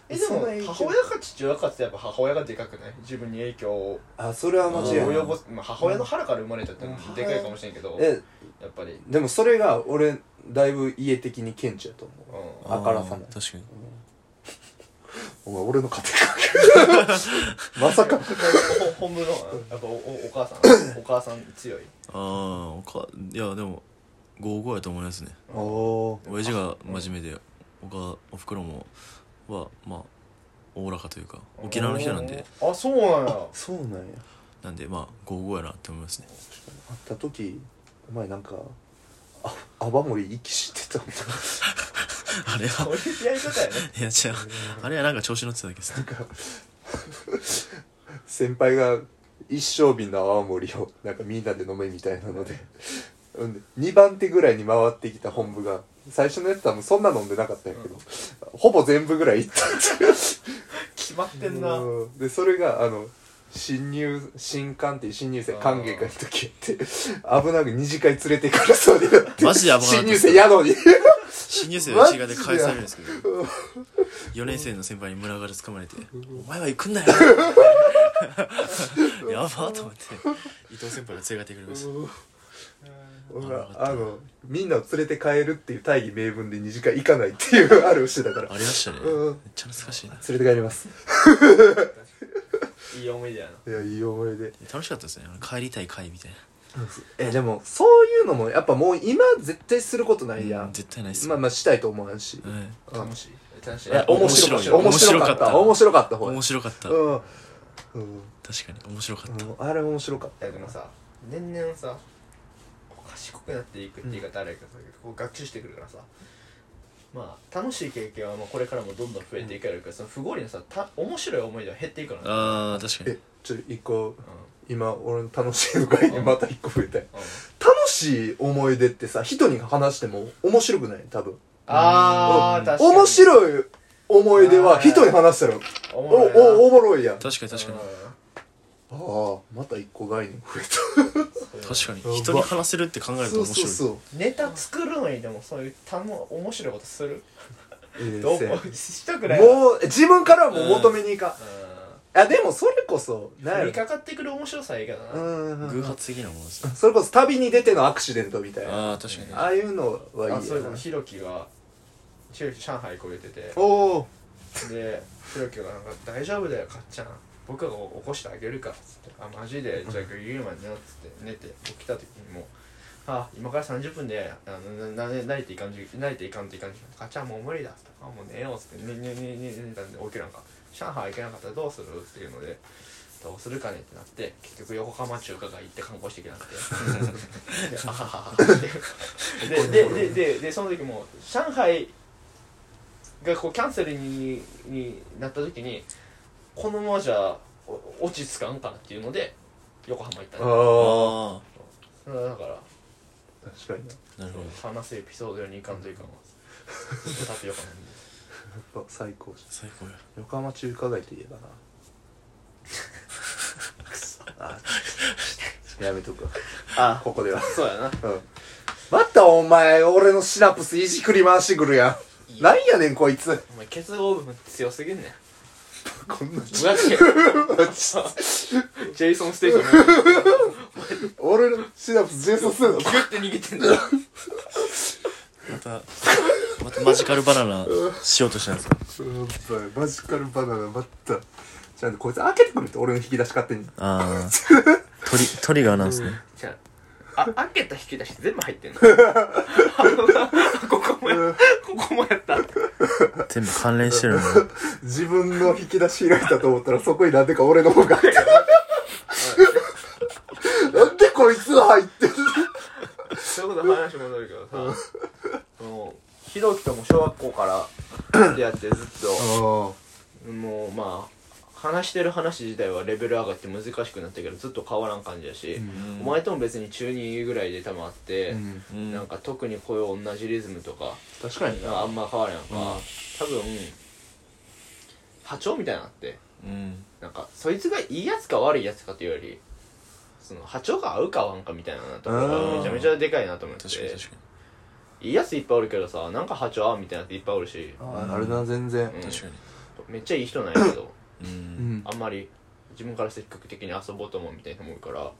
えでもその影響母親か父親かってやっぱ母親がでかくない？自分に影響を。あそれは間違いない。及ぼす、まあ、母親の腹から生まれたってうんでかいかもしれんけど、えやっぱり、でもそれが俺だいぶ家的に顕著やと思う。うん、あからさない確かに。お前俺の家庭環境 まさか。ほ本部のやっぱおおお母さん？お母さん強い？ああおかいやでも55やと思いますね。おお親父が真面目でおかおふくろもはまあおおらかというか沖縄の人なんであそうなんや。そうなんや。なんでまあ55やなって思いますね。会った時お前なんかあ泡盛息してた あれはそういうやり方やね。いや違う。あれはなんか調子乗ってただけですね。先輩が一升瓶の泡盛をなんかみんなで飲めみたいなので。2番手ぐらいに回ってきた本部が最初のやつ多分そんな飲んでなかったんやけど、ほぼ全部ぐらいいった決まってんな。うん。でそれがあの新入新官っていう新入生歓迎会の時やって危なく二次会連れて行かれそうになってマジで危なかった新入生やのに。新入生の内側で返されるんですけど。4年生の先輩に村がで捕まれて「お前は行くんだよ! 」やばーと思って伊藤先輩が連れ帰ってくれました俺はあのみんなを連れて帰るっていう大義名分で二次会行かないっていうあれをしてたから。ありましたね。うん。めっちゃ懐かしいな。連れて帰ります。いい思い出やな。いやいい思い出。楽しかったですね。あの帰りたい会みたいえでもそういうのもやっぱもう今絶対することないやん。ん、絶対ないっすまあまあしたいと思わんし、楽しい。楽しい。いや面白かった。面面白かった。面白かった。方面白かった、うん。うん。確かに面白かった、うん。あれ面白かっいやでもさ年々さ賢くなっていくって言い方あれやけどさ、こう学習してくるからさ。まあ楽しい経験はまあこれからもどんどん増えていかれるから、その不合理なさた面白い思い出は減っていくのね。ああ確かに。たえちょ一個う今俺の楽しいの概念また一個増えたよん。うん。楽しい思い出ってさ人に話しても面白くない？多分。あー確かに。面白い思い出は人に話したらおおおおもろいやん。あ確かに確かに。あまた一個概念増えうん確かに。人に話せるって考えたると面白い。うネタ作るのにでもそういうたの面白いことする？ええ。どうせやしたくないももう自分からはもう求めにいかん、うあでもそれこそんなんやろ。降りかかってくる面白さやけどな、うん偶発的なものですね。それこそ旅に出てのアクシデントみたいな。ああ確かに。ああいうのはいいや。あそういうのひろきがひろき上海越えてて。おおでひろきがなんか「大丈夫だよかっちゃん僕が起こしてあげるから」っつって「あマジでじゃあ夕まで寝よう」っつって寝て起きた時にもう「あ今から30分であのなな慣れていかんじ慣れていかんといかんじかっちゃんもう無理だ」っつって「あもう寝よう」っつって寝寝寝寝寝たんで起きるんか「上海行けなかったらどうする?」っていうのでどうするかねってなって結局横浜中華街行って観光してきなくてであはははでで でででその時も上海がこうキャンセルにになった時にこのままじゃお落ち着かんかなっていうので横浜行ったねああうんだからあ確かに。なるほど話すエピソードにいかんといかんわ。タピオカなんでやっぱ 最高じゃん。最高や。横浜中華街といえばな。あやめとくわ。あ。ここでは。そうやな。うん。またお前俺のシナプスいじくり回してくるやん。なんやねんこいつ。お前結合部分強すぎんねんこんな。マジでジェイソン・ステイトン。俺のシナプスジェイソンするのギュッて逃げてんだよまたまたマジカルバナナしようとしたんですか？マジカルバナナまたちゃんとこいつ開けてくるって俺の引き出し勝手にああトリトリガーなんですね。じゃああ開けた引き出し全部入ってんの？ここもやここもやった全部関連してるの 自分の引き出し開いたと思ったらそこになんでか俺の方が入ってるな。んでこいつが入ってる そういうこと話戻るけどさもうひろきとも小学校から出会ってずっと。もうまあ話してる話自体はレベル上がって難しくなったけどずっと変わらん感じだし、お前とも別に中2ぐらいで多分あって、うん。なんか特にこういう同じリズムとか確かにな。あんま変わらんやんか、多分波長みたいなのあってうん。なんかそいつがいいやつか悪いやつかというよりその波長が合うか合わんかみたいなところがめちゃめちゃでかいなと思って確かに確かいいやついっぱいおるけどさなんか波長合うみたいなやついっぱいおるし。ああるな全然。うん。に確かに。めっちゃいい人なんやけどううん。んあんまり自分から積極的に遊ぼうと思うみたいな思うから。ああ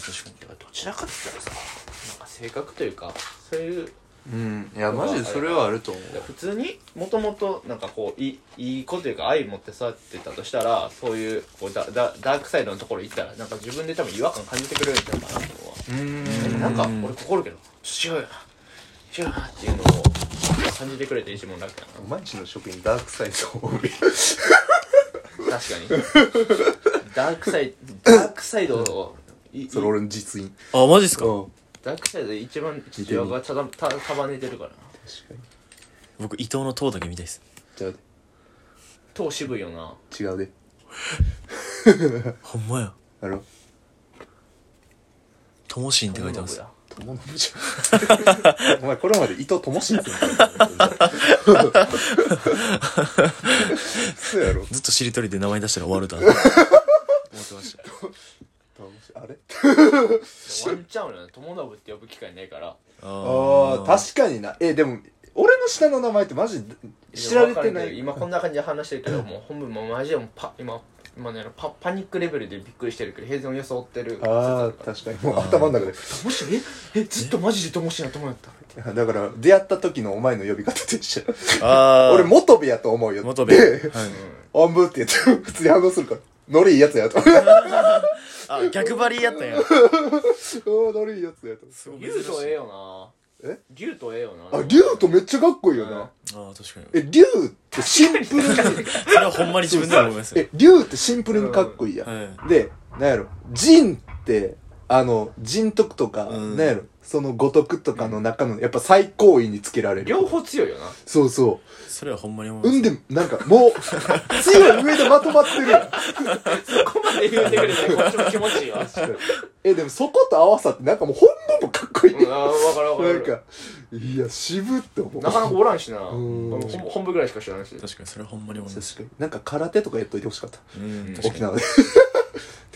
確かに。てかどちらかって言ったらさなんか性格というかそういううん。いやマジでそれはあると思う。普通にもともとなんかこういいい子というか愛持って育ってたとしたらそういうこうダダダークサイドのところ行ったらなんか自分で多分違和感感じてくれるんちゃうかなと思うわ。うん。なんか俺心るけど違うよな違うよなっていうのを感じてくれて一番楽やお前んちの職員ダークサイドをな確かに。ダークサイドダークサイドをいそれ俺の実印。あマジっすか？うん。ダークサイドで一番父親がただた束ねてるから。な確かに。僕伊藤の塔だけ見たいっす。じゃあ塔渋いよな。違うで。ほんまや。あろともしんって書いてます。や？友信じゃんお前これまで伊藤友信って言った そうやろ。ずっとしりとりで名前出したら終わるだな思ってました。友信あれワンチャン俺ね友信って呼ぶ機会ないから。ああ確かにな。えでも俺の下の名前ってマジで知られてない。今こんな感じで話してるけどもう本部もマジでもうパ今今ねパパニックレベルでびっくりしてるけど平然を装ってる。ああ確かに。もう頭の中で。もしええずっとマジで友しな友やった？だから出会った時のお前の呼び方と一緒。あー。俺元部やと思うよ。元部ではい。おんぶって言って普通に反応するからノリいいやつやと。あ逆張りやったんや。おーノリいいやつやと。すごい。リュウとええよなえ？リュウとええよな。あリュウとめっちゃかっこいいよな。ああ確かに。えリュウってシンプルにそれはほんまに自分でも思います。よえリュウってシンプルにかっこいいやん。はい。でなんやろ。ジンってあの人徳とか、うん。なんやろその五徳とかの中のやっぱ最高位につけられる。両方強いよな。そうそそれはほんまに思う。うんでなんかもう強い上でまとまってるやん そこまで言うてくれてこっちも気持ちいいわ。えでもそこと合わさってなんかもう本部もかっこいい、うんあーわかるわかるなんかいや渋って思う。なかなかおらんしな。うん。本本部ぐらいしか知らないし。確かにそれはほんまに思います。確かに。なんか空手とかやっといてほしかった。沖縄で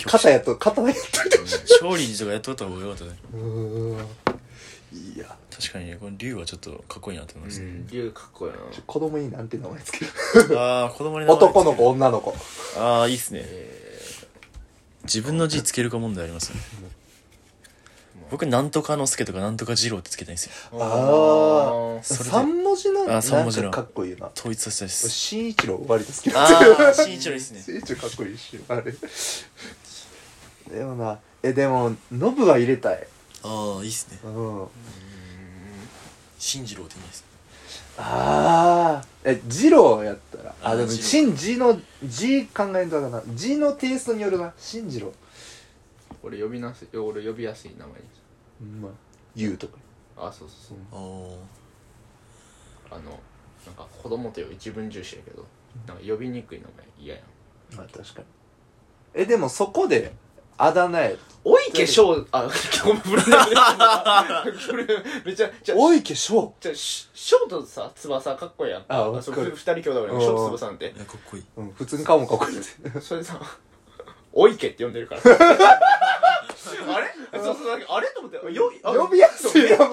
肩やっと肩やっといてほしい。勝利寺とかやっとった方がよかったね。うーん。いや。確かにねこの竜はちょっとかっこいいなと思います、うん。リュウかっこいいな。子供になんて名前つける。ああ子供に名前男の子女の子。ああいいっすね。え自分の字つけるか問題ありますね。僕なんとかのすけとかなんとか二郎ってつけたいんですよ。ー。あそれで。三文字のあ三文字の。なんかかっこいいよな。統一させたいです。新一郎割と好きああ新一郎いいっすね。新一郎かっこいいしあれでもなえでもノブは入れたい。ああいいっすね。うん。新次郎っていいです。ああえ二郎やったら。あでも二郎新字の字考えんとあかんな。字のテイストによるな。新次郎。俺呼びなす俺呼びやすい名前にうんまあ。ゆうとか。あそうそうそう。あああのなんか子供という一文重視やけどなんか呼びにくい名前嫌やん。まあ確かに。えでもそこであだ名や。おいけしょう。あ今日ブルーブルーめっちゃじゃおいけしょじゃしショートさ翼かっこいいやん。あそうふ二人兄弟のショート翼なんて。いやかっこいい。うん普通に顔もかっこいい。ってそれでさおいけって呼んでるから。あれ？そうそうあれ？と思って。よあ呼びやすいめっちゃ呼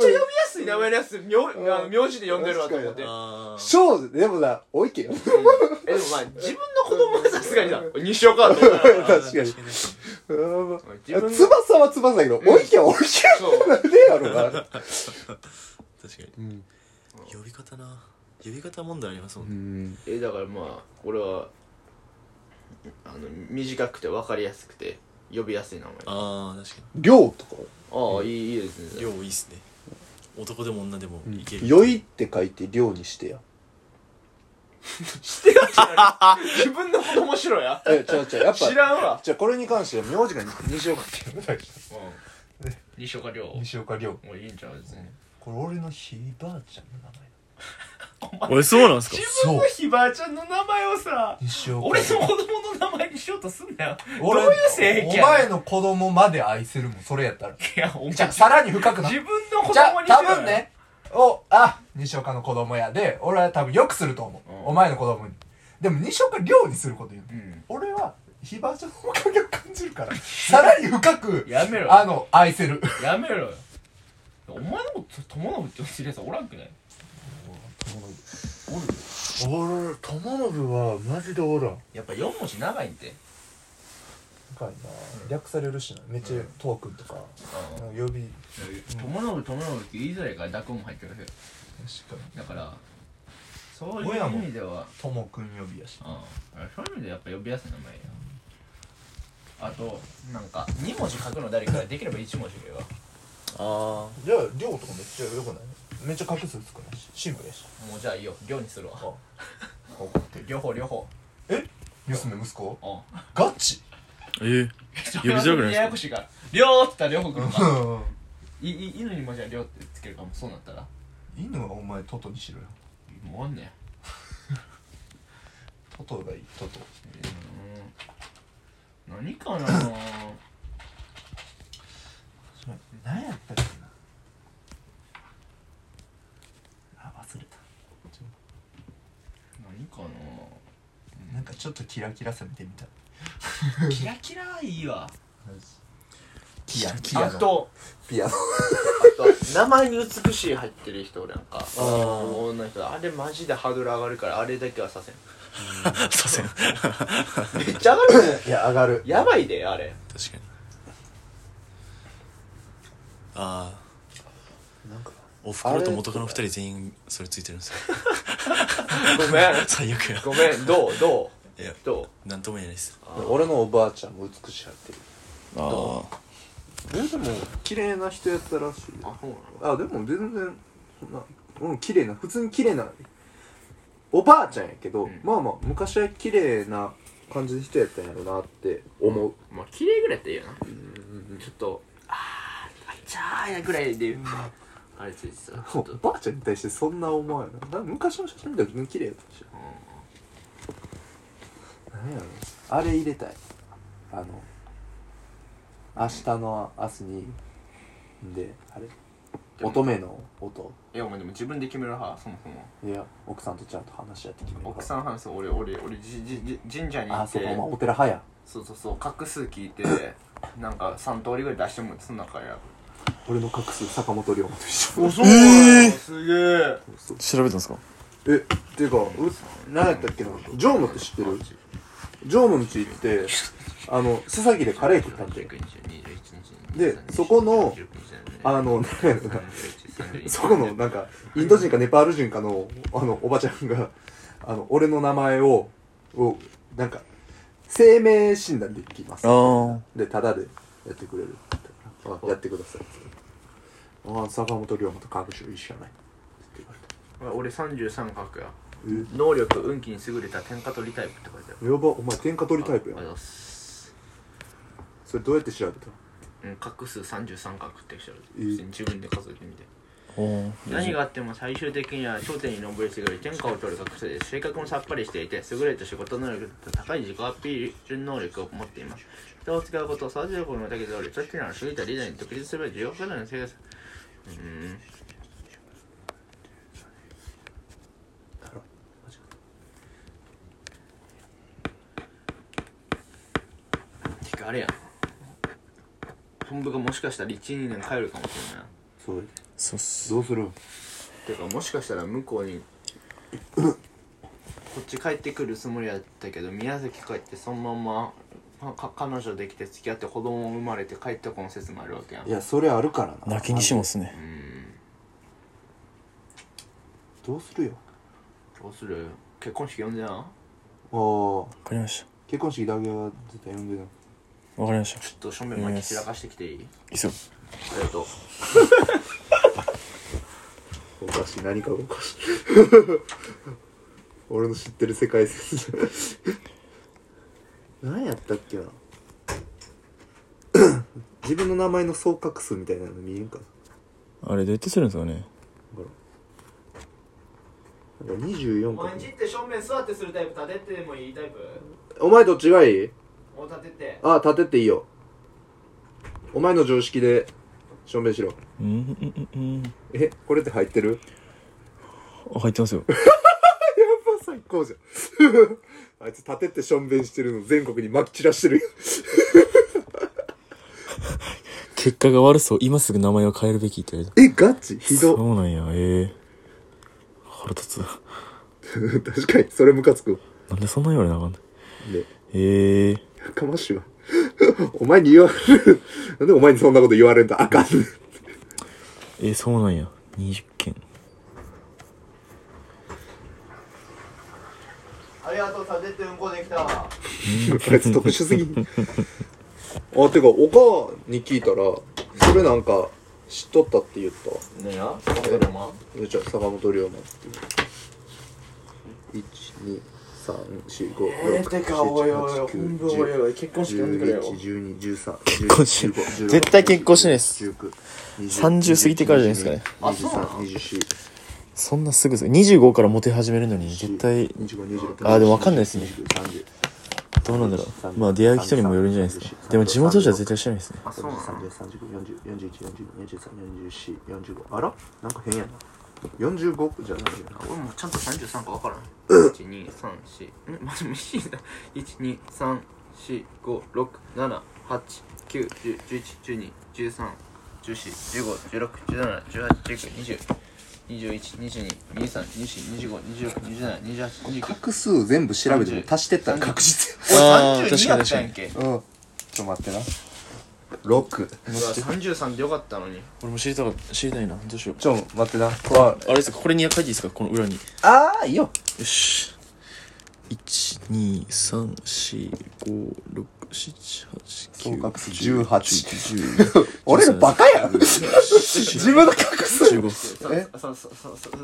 び名前やすい名前のやつ名あの名字で呼んでるわと思って。あしょうでもなおいけよえでもまあ自分の子供はさすがにさ西岡と思ったら確かに。にうん。まあ自分の翼は翼だけど、おいけはおいけでやろな。確かに。うん。呼び方な。呼び方問題ありますもんね。えだからまあ俺はあの短くて分かりやすくて呼びやすい名前。あああ確か量とか？あいいいいですね。に量いいっすね男でも女でもいける、良いって書いて量にしてや。してよってなに自分の子供しろや。えちゃうちゃう。やっぱ知らんわ。じゃあこれに関しては名字が西岡っていうの大事うん西岡亮西岡亮もういいんちゃう別に。これ俺のひいばあちゃんの名前おいそうなんすか？自分のひばあちゃんの名前をさ俺の子供の名前にしようとすんなよ。どう俺いう性癖やお前の子供まで愛せるもんそれやったら。いやお前じゃあさらに深くな自分の子供にしようよ。多分ねおあ西岡の子供やで俺は多分よくすると思う、うん。お前の子供に。でも西岡亮にすること言う、うん。俺はひばあちゃんのおかげを感じるから。さらに深くやめろ。あの愛せる。やめろよ。お前のこと友信って知るやつおらんくない？俺友信はマジでおらん。やっぱ4文字長いんて。深いな。略されるしな。めっちゃトークンとか呼び。友信友信って言いづらいから濁音も入ってるよ確かに。だからそういう意味では。ともくん呼びやし。うん。そういう意味でやっぱ呼びやすい名前や。あとなんか2文字書くの誰かできれば1文字ではあじゃあ亮とかめっちゃよくない？めっちゃ画数少ないしシンプルやし。もうじゃあいいよ。量にするわ。怒って両方両方。え？娘息子？うん。ガチ？あええ呼びづらくないややこしいから。両って言ったら両方来るからうんいい犬にもじゃあ両ってつけるかも。そうなったら。犬はお前トトにしろよ。もうあんねん。トトがいい。トト。うん。何かな何やったっけなあ忘れた何かなんかちょっとキラキラさ見てみたなキラキラいいわ。キラキあとピアノ。あと名前に美しい入ってる人なんか。あ女の人あれマジでハードル上がるからあれだけはさせん。させん。確めっちゃ上がるねいや上がる。やばいであれ。かに。ああなんかおふくろと元カノ二人全員それついてるんですよ。ごめん。最悪や。ごめん。どう？どう？いやどなんとも言えないです。う俺のおばあちゃんも美しい入ってるあえでも綺麗な人やったらしいあそうなの？あでも全然そんなうん綺麗な普通に綺麗なおばあちゃんやけど、うん。まあまあ昔は綺麗な感じの人やったんやろなって思う。まあ綺麗ぐらいやったらいいよな。ちょっとあーあいちゃーやぐらいであれついてたらちょおっと。ばあちゃんに対してそんな思わないな。昔の写真見たら全然綺麗やったし何やろあれ入れたい。あの明日の明日に。であれ？乙女の音。いやお前でも自分で決める派そもそも。いや奥さんとちゃんと話し合って決める奥さん話す俺俺俺じじじ神社に行って。あそうかお前お寺派や。そうそうそう。画数聞いてなんか3通りぐらい出してもらってその中や俺の画数坂本龍馬と一緒。おそうなのすげえ。あ調べたんですか？えっていうかう何やったっけな？常務って知ってる？常務の家行ってあの須崎でカレー食ったんででそこのあの何やろなそこのなんかインド人かネパール人かのあのおばちゃんがあの俺の名前ををなんか生命診断できます。あでタダでやってくれる。やってください。って言ったらあ坂本龍馬と各種一緒やない。って言われ俺33角や能力運気に優れた天下取りタイプって書いてある。やばお前天下取りタイプやん。ありがとうございます。それどうやって調べた？うん画数33角ってきて。あるえ。普通に自分で数えてみて。お何があっても最終的には頂点に上りすぎる天下を取る学生です性格もさっぱりしていて優れた仕事能力と高い自己アピール能力を持っています。人を使うこと育てることのだけでおり組織なら過ぎたリーダーに独立すれば重要課題の生活うんてかあれやん。本部がもしかしたら12年帰るかもしれないそうそうっす。どうするてかもしかしたら向こうに こっち帰ってくるつもりやったけど宮崎帰ってそのままか彼女できて付き合って子供生まれて帰ってこの説もあるわけやん。いやそれあるからな。泣きにしますね。うん。どうするよ？どうする？結婚式呼んでな。ああわかりました。結婚式だけは絶対呼んでなわかりました。ちょっと正面巻き散らかしてきていい？いいっすよ。ありがとう。おかしい何かがおかしい。俺の知ってる世界線。何やったっけな？自分の名前の総画数みたいなの見えんかな？あれどうやってするんですかね？ほらなんか24か。お前んちって正面座ってするタイプ立ててもいいタイプ？お前どっちがいい？もう立てて。あ立てっていいよ。お前の常識で証明しろ。うんうんうんうん。えこれって入ってる？あ入ってますよ。やっぱ最高じゃん。あいつ立てってしょんべんしてるの全国にまき散らしてるよ。結果が悪そう。今すぐ名前を変えるべきって言われた。えガチ？ひそどうなんや。ええ腹立つ。確かにそれムカつくなんでそんな言われなあかんのでええやかましいわ。お前に言われる。なんでお前にそんなこと言われるとあかん。え、そうなんや。20件。ありがとう、さ、出てうんこできたわ。こいつ特殊すぎ。あ、てか、お母に聞いたら、それなんか、知っとったって言った。ねえな、それも。うちは坂本龍馬って。1、2、三四五六七八九結婚式呼んでくれよ結婚式絶対結婚しないです30過ぎてからじゃないですかねあそうそんなすぐ二十25からモテ始めるのに絶対あでも分かんないですねどうなんだろうまあ出会う人にもよるんじゃないですかでも地元じゃ絶対しないですねあそうなあらなんか変やな45じゃないよな俺もちゃんと33か分からん1 2 3 4んマジ無視だ1 2 3 4 5 6 7 8 9 10 11 12 13 14 15 16 17 18 19 20 21、22、23、24、25、26、27、28、29。画数全部調べても足してったら確実あー俺32やった確かにやんけ。うんちょっと待ってな6うわ33でよかったのに。俺も知りたか知りたいな。どうしよう。ちょ待ってな。これはあれですかこれに書いていいですかこの裏に。ああいいよ。よし。123456789総画数18 10 俺らバカやん。自分の画数。15さえ？ささささ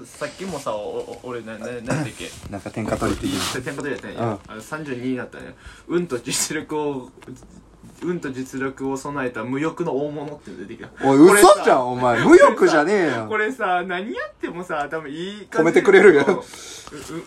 さっきもさ、おお俺、な、な、なんだっけなんか天下取りって言うテンポでやったんうんや。あの32になったね。運と実力を、運と実力を備えた無欲の大物って出てきた。おいこれさ嘘じゃんお前。無欲じゃねえやんこれさ何やってもさ多分いい褒めてくれるよ。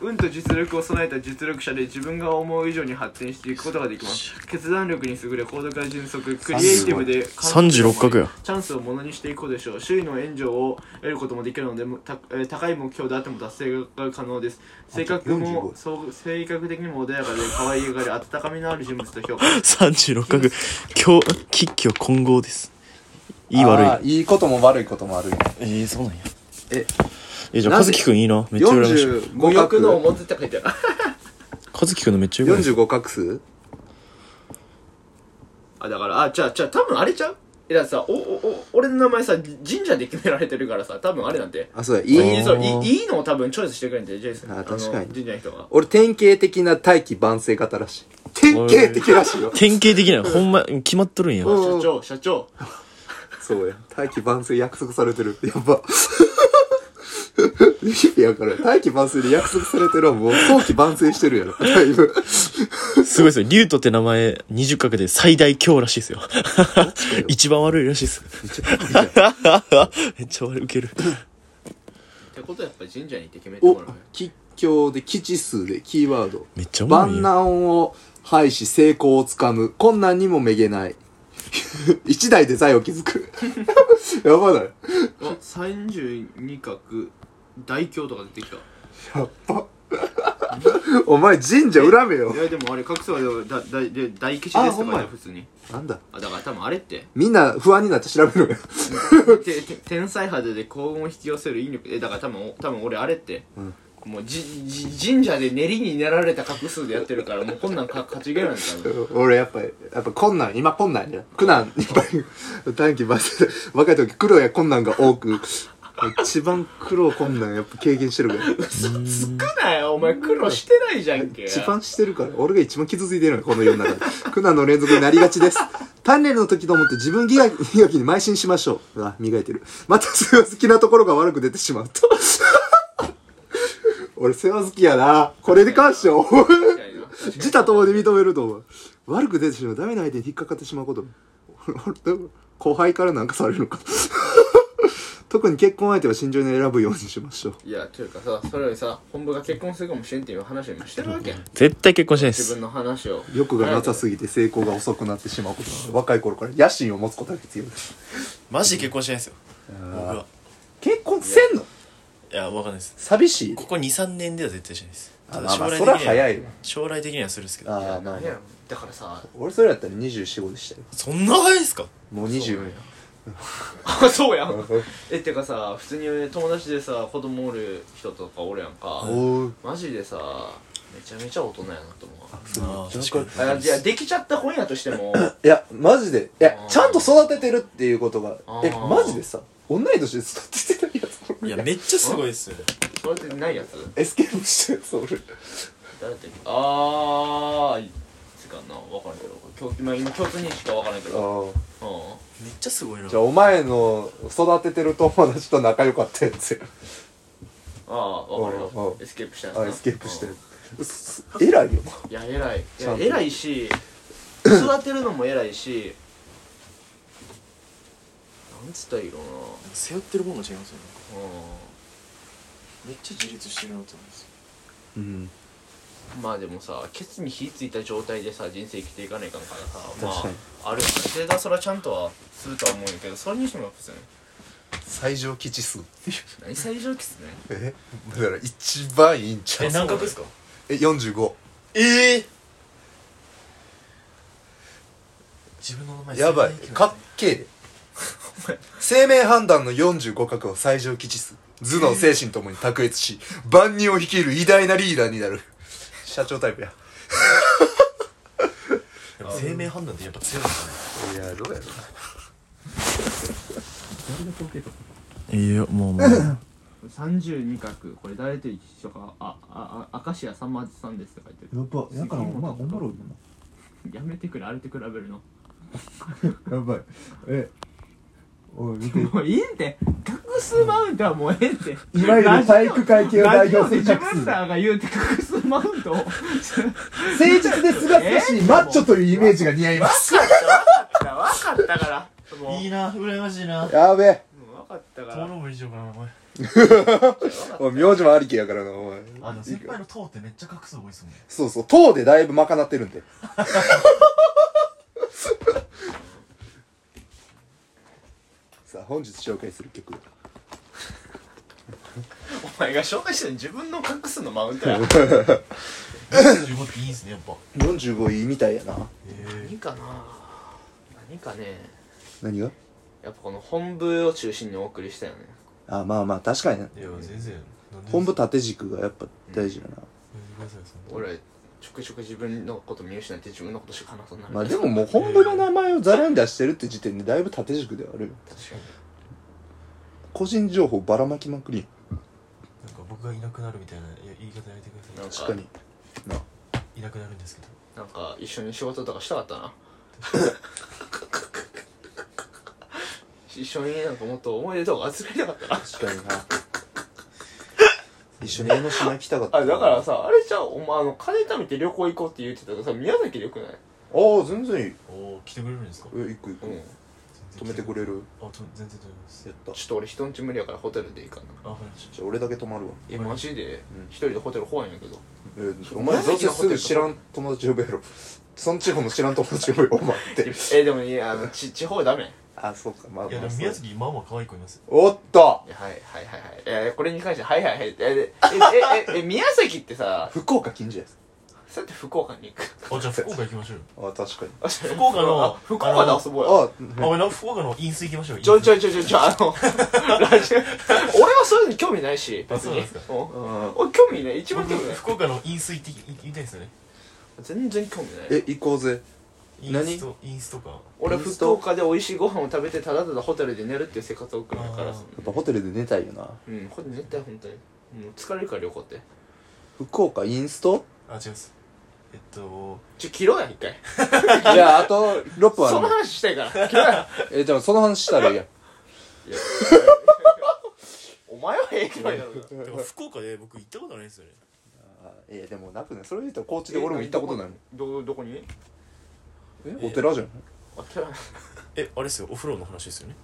運と実力を備えた実力者で自分が思う以上に発展していくことができます。決断力に優れ行動が迅速クリエイティブで36角やチャンスをものにしていくことでしょう。周囲の援助を得ることもできるのでむたえー高い目標であっても達成が可能です。性格も45そう性格的にも穏やかで可愛いがり温かみのある人物と評価。36角今日吉居混合です。いい悪い。いいことも悪いこともあるんやえー、そうなんや。ええじゃあ和樹くんいいなめっちゃ羨ましい。45無欲の画表って書いてある和樹くんのめっちゃ羨ましい45画数？あ、だから、あ、じゃあ、じゃあ、多分あれちゃう？え、だからさ、お、お、お、俺の名前さ、神社で決められてるからさ、多分あれなんて。あそうや。いいいい、そう、いいいいのを多分チョイスしてくれんで、ジェイソン。あ確かに。の神社の人が。俺典型的な大器晩成型らしい典型的らしいよ典型的なほんま決まっとるんやうん社長、社長。そうや大器晩成約束されてるやばいやから大器晩成で約束されてるはもう早期晩成してるやろだいぶすごいですよ。リュウトって名前20角で最大強らしいですよ。一番悪いらしいです。めっちゃ悪い、ウケる。ってことはやっぱり神社に行って決めておもらう。吉祥で吉数でキーワードめっちゃおもろい万。難を排し成功をつかむ困難にもめげない。一代で財を築く。やばない。あ、32角、大凶とか出てきた。やっばお前神社恨めよ。いや、でもあれ、格数はだ、だ、で、大吉ですとんまや。普通に。なんだ？あ、だから多分あれって。みんな不安になって調べるのよてて天才肌で幸運を引き寄せる引力えだから多分お多分俺あれって、うんもうじじ神社で練りに練られた画数でやってるからもうこんなんか勝ちゲーなんだよ。俺やっぱりやっぱ困難今困難や。苦難いっぱい 短期バス若い時苦労や困難が多く。一番苦労困難やっぱ経験してるから嘘つくなよお前苦労してないじゃんけ。一番してるから。俺が一番傷ついてるのよこの世の中。で苦難の連続になりがちです。鍛錬の時と思って自分磨き磨きに邁進しましょううわ磨いてるまた世話好きなところが悪く出てしまうと俺世話好きやな。これに関しては自他ともに認めると思う。悪く出てしまうダメな相手に引っかかってしまうこと。俺後輩からなんかされるのか。特に結婚相手は慎重に選ぶようにしましょう。いやというかさそれよりさ本部が結婚するかもしれんっていう話を今してるわけやん。絶対結婚しないです。自分の話を。欲がなさすぎて成功が遅くなってしまうこと。若い頃から野心を持つことが必要です。マジで結婚しないですよ。僕は結婚せんの？いやわかんないです。寂しい？ここ23年では絶対しないです。あただまあまあそれは早いわ。将来的にはするんですけど。ああまあま何やあだからさ俺それやったら245でしたよ。そんな早いですか？もう20や。あ そうやん。えってかさ普通に友達でさ子供おる人とかおるやんか。おーマジでさめちゃめちゃ大人やなと思うああなん確かに。あいやできちゃった本やとしても。いやマジで。いやあー。ちゃんと育ててるっていうことが。えあー。マジでさ同い年で育ててるいやめっちゃすごいですよ。それってないやつ？エスケープしたやつおる。誰だっけ？あーいつかな。分からんけど。今日今今共通認識か分からんけあどー。うん。めっちゃすごいな。じゃあお前の育ててる友達と仲良かったやつや。ああ分かるよ。エスケープしたやつな。あエスケープしてうん。るうっす偉いよ。ないや偉い。いちゃんと。や偉いし 育てるのも偉いしなんつったらいいの背負ってるものが違いますよね。かなめっちゃ自立してるなと思いますうんうん。まあでもさケツに火ついた状態でさ人生生きていかないかんからさま確かに。ああるよねでだそれはちゃんとはするとは思うんやけどそれにしてもやっぱさ最上基地数っていう何？最上級っすね。えだから一番いいんちゃう？え何角ですか？え45ええ自分の名前やばい。かっけえ。で生命判断の45角を最上基地数頭脳精神ともに卓越し万人を率いる偉大なリーダーになる。社長タイプや。でも生命判断ってやっぱ強いですね。いやどうやろいいよもうもう。32角これ誰と一緒かあああ明石家さんまさんですって書いてるやばやからお前おもろいやめてくれあれと比べるの。やばい。えおい見てもういいって。画数マウントはもうええって。いわゆる体育会系を代表する自分らが言うて画数マウントを。誠実ですが少しマッチョというイメージが似合います。分かった分かったからもういいな羨ましいな。やべえ。もう分かったから。友達以上かなお前。おい名字もありきやからなお前。あの先輩の塔ってめっちゃ画数多いっすもんねそうそう塔でだいぶ賄ってるんで本日紹介する曲。お前が紹介してる自分の画数のマウントや。15っていいんすねやっぱ。45位みたいやな。へ何かな？何かね。何が？やっぱこの本部を中心にお送りしたよね。あまあまあ確かにいや全然。本部縦軸がやっぱ大事だな。俺ちょくちょく自分のこと見失って自分のことしか話さない。まあでももう本部の名前をざらに出してるって時点でだいぶ縦軸ではあるよ。確かに個人情報ばらまきまくり。なんか僕がいなくなるみたいないや言い方やめてくださ確かに。な。いいな。くなるんですけどなんか一緒に仕事とかしたかったな。一緒になんかもっと思い出とか集めたかったな。確かにな一緒に江ノ島行きたかった。あだからさあれじゃあお前あの金貯めて旅行行こうって言ってたからさ宮崎でよくない？ああ全然いい。おお来てくれるんですか？え行く行く、うん。止めてくれる？あと全然止めます。やった。ちょっと俺人んち無理やからホテルでいいかな。あわかりましじゃあ俺だけ泊まるわ。えマジで。うん。一人でホテル怖いんやけど。えーお前どうせすぐ知らん友達呼ぶやろ。その地方の知らん友達呼ぶよお前って。えでもいやあのち地方ダメあそうかまあたいやでも宮崎まあまあ可愛い子いますよ。おっと。はいはいはいはい。えこれに関してはいはいはい。えええええ宮崎ってさ福岡近所やそうやって福岡に行く。あじゃあ福岡行きましょうよ。あ確かに。あ福岡のあ福岡で遊ぼうよああ俺なんか福岡の飲水行きましょうちょいちょいいちょいちょいちょいあの ラジオ。俺はそういうの興味ないし別にあそうなんですか。うん。うん。俺興味ない。一番興味ない。福岡の飲水って言いたいですよね。全然興味ない。え行こうぜイン何ストインストか。俺福岡で美味しいご飯を食べてただただホテルで寝るっていう生活を送るからやっぱホテルで寝たいよな。うんこれ絶対本当に。もう疲れるから旅行って。福岡インスト？あ違います。えっとちょ切ろうや一回。いやあと6分あその話したいから。切ろうや。えじゃあその話したらいいや。んいやお前はええくらいだろでも福岡で僕行ったことないんですよね。あいやでもなくねそれ言ったら高知で俺も行ったことないどどこに？え？お寺じゃん。あてらえあれですよ。お風呂の話ですよね。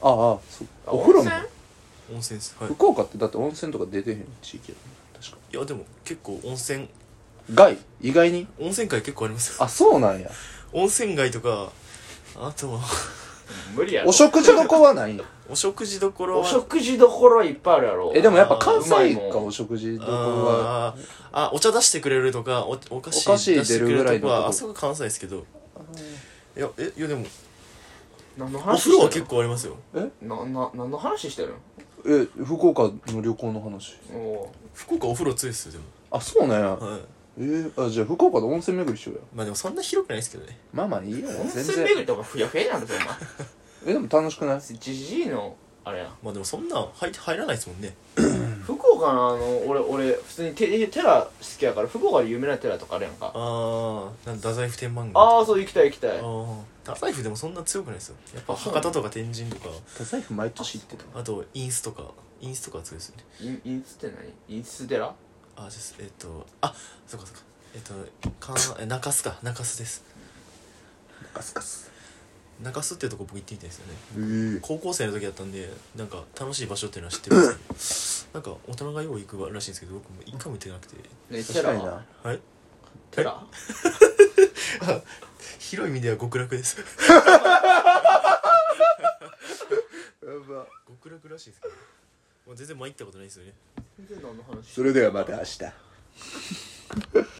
ああそう。あお風呂も？温泉。温泉です。はい。福岡ってだって温泉とか出てへん地域やろ確かいやでも結構温泉。街意外に？温泉街結構ありますよ。あそうなんや。温泉街とかあとは。無理やろ。お食事の子はないの？お食事どころは。お食事どころはいっぱいあるやろ。えでもやっぱ関うまい西もん。かお食事どころは。あーあお茶出してくれるとかおお菓子お菓子出してくれ出るぐらいのとこ。るとかあそこ関西ですけどいやえいやでも。何のお話してる風呂は結構ありますよ。なな何の話してるえ福岡の旅行の話。のおう。福岡お風呂強いっすよでも。あそうなんやはい。えー、あじゃあ福岡で温泉巡りしようやまあでもそんな広くないですけどね。まあまあいいよ。温全泉巡然りとかふやふやなんだぞ えでも楽しくない？お前じじいのあれや。まあでもそんな入入らないですもんね福岡のあの俺俺普通にテ寺好きやから福岡で有名な寺とかあるやんか。ああ太宰府天満宮。ああそう行きたい行きたい。あー。太宰府でもそんな強くないですよ。やっぱ博多とか天神とか。太宰府毎年行ってたあとインスとかインスとかは強いですよね。インインスって何？インス寺？あじゃあえっとあそうかそうか。えっとかえ中洲か。中洲です。ガスガス中洲っていうとこ僕行ってみたいですよね。ええ。高校生の時だったんでなんか楽しい場所っていうのは知ってるんです。け どなんか大人がよう行くらしいんですけど僕も一回も行ってなくて。ね確かにな。寺ははい。寺 広い意味では極楽です。やば。極楽らしいですけどもう全然参ったことないですよね。全然何の話？それではまた明日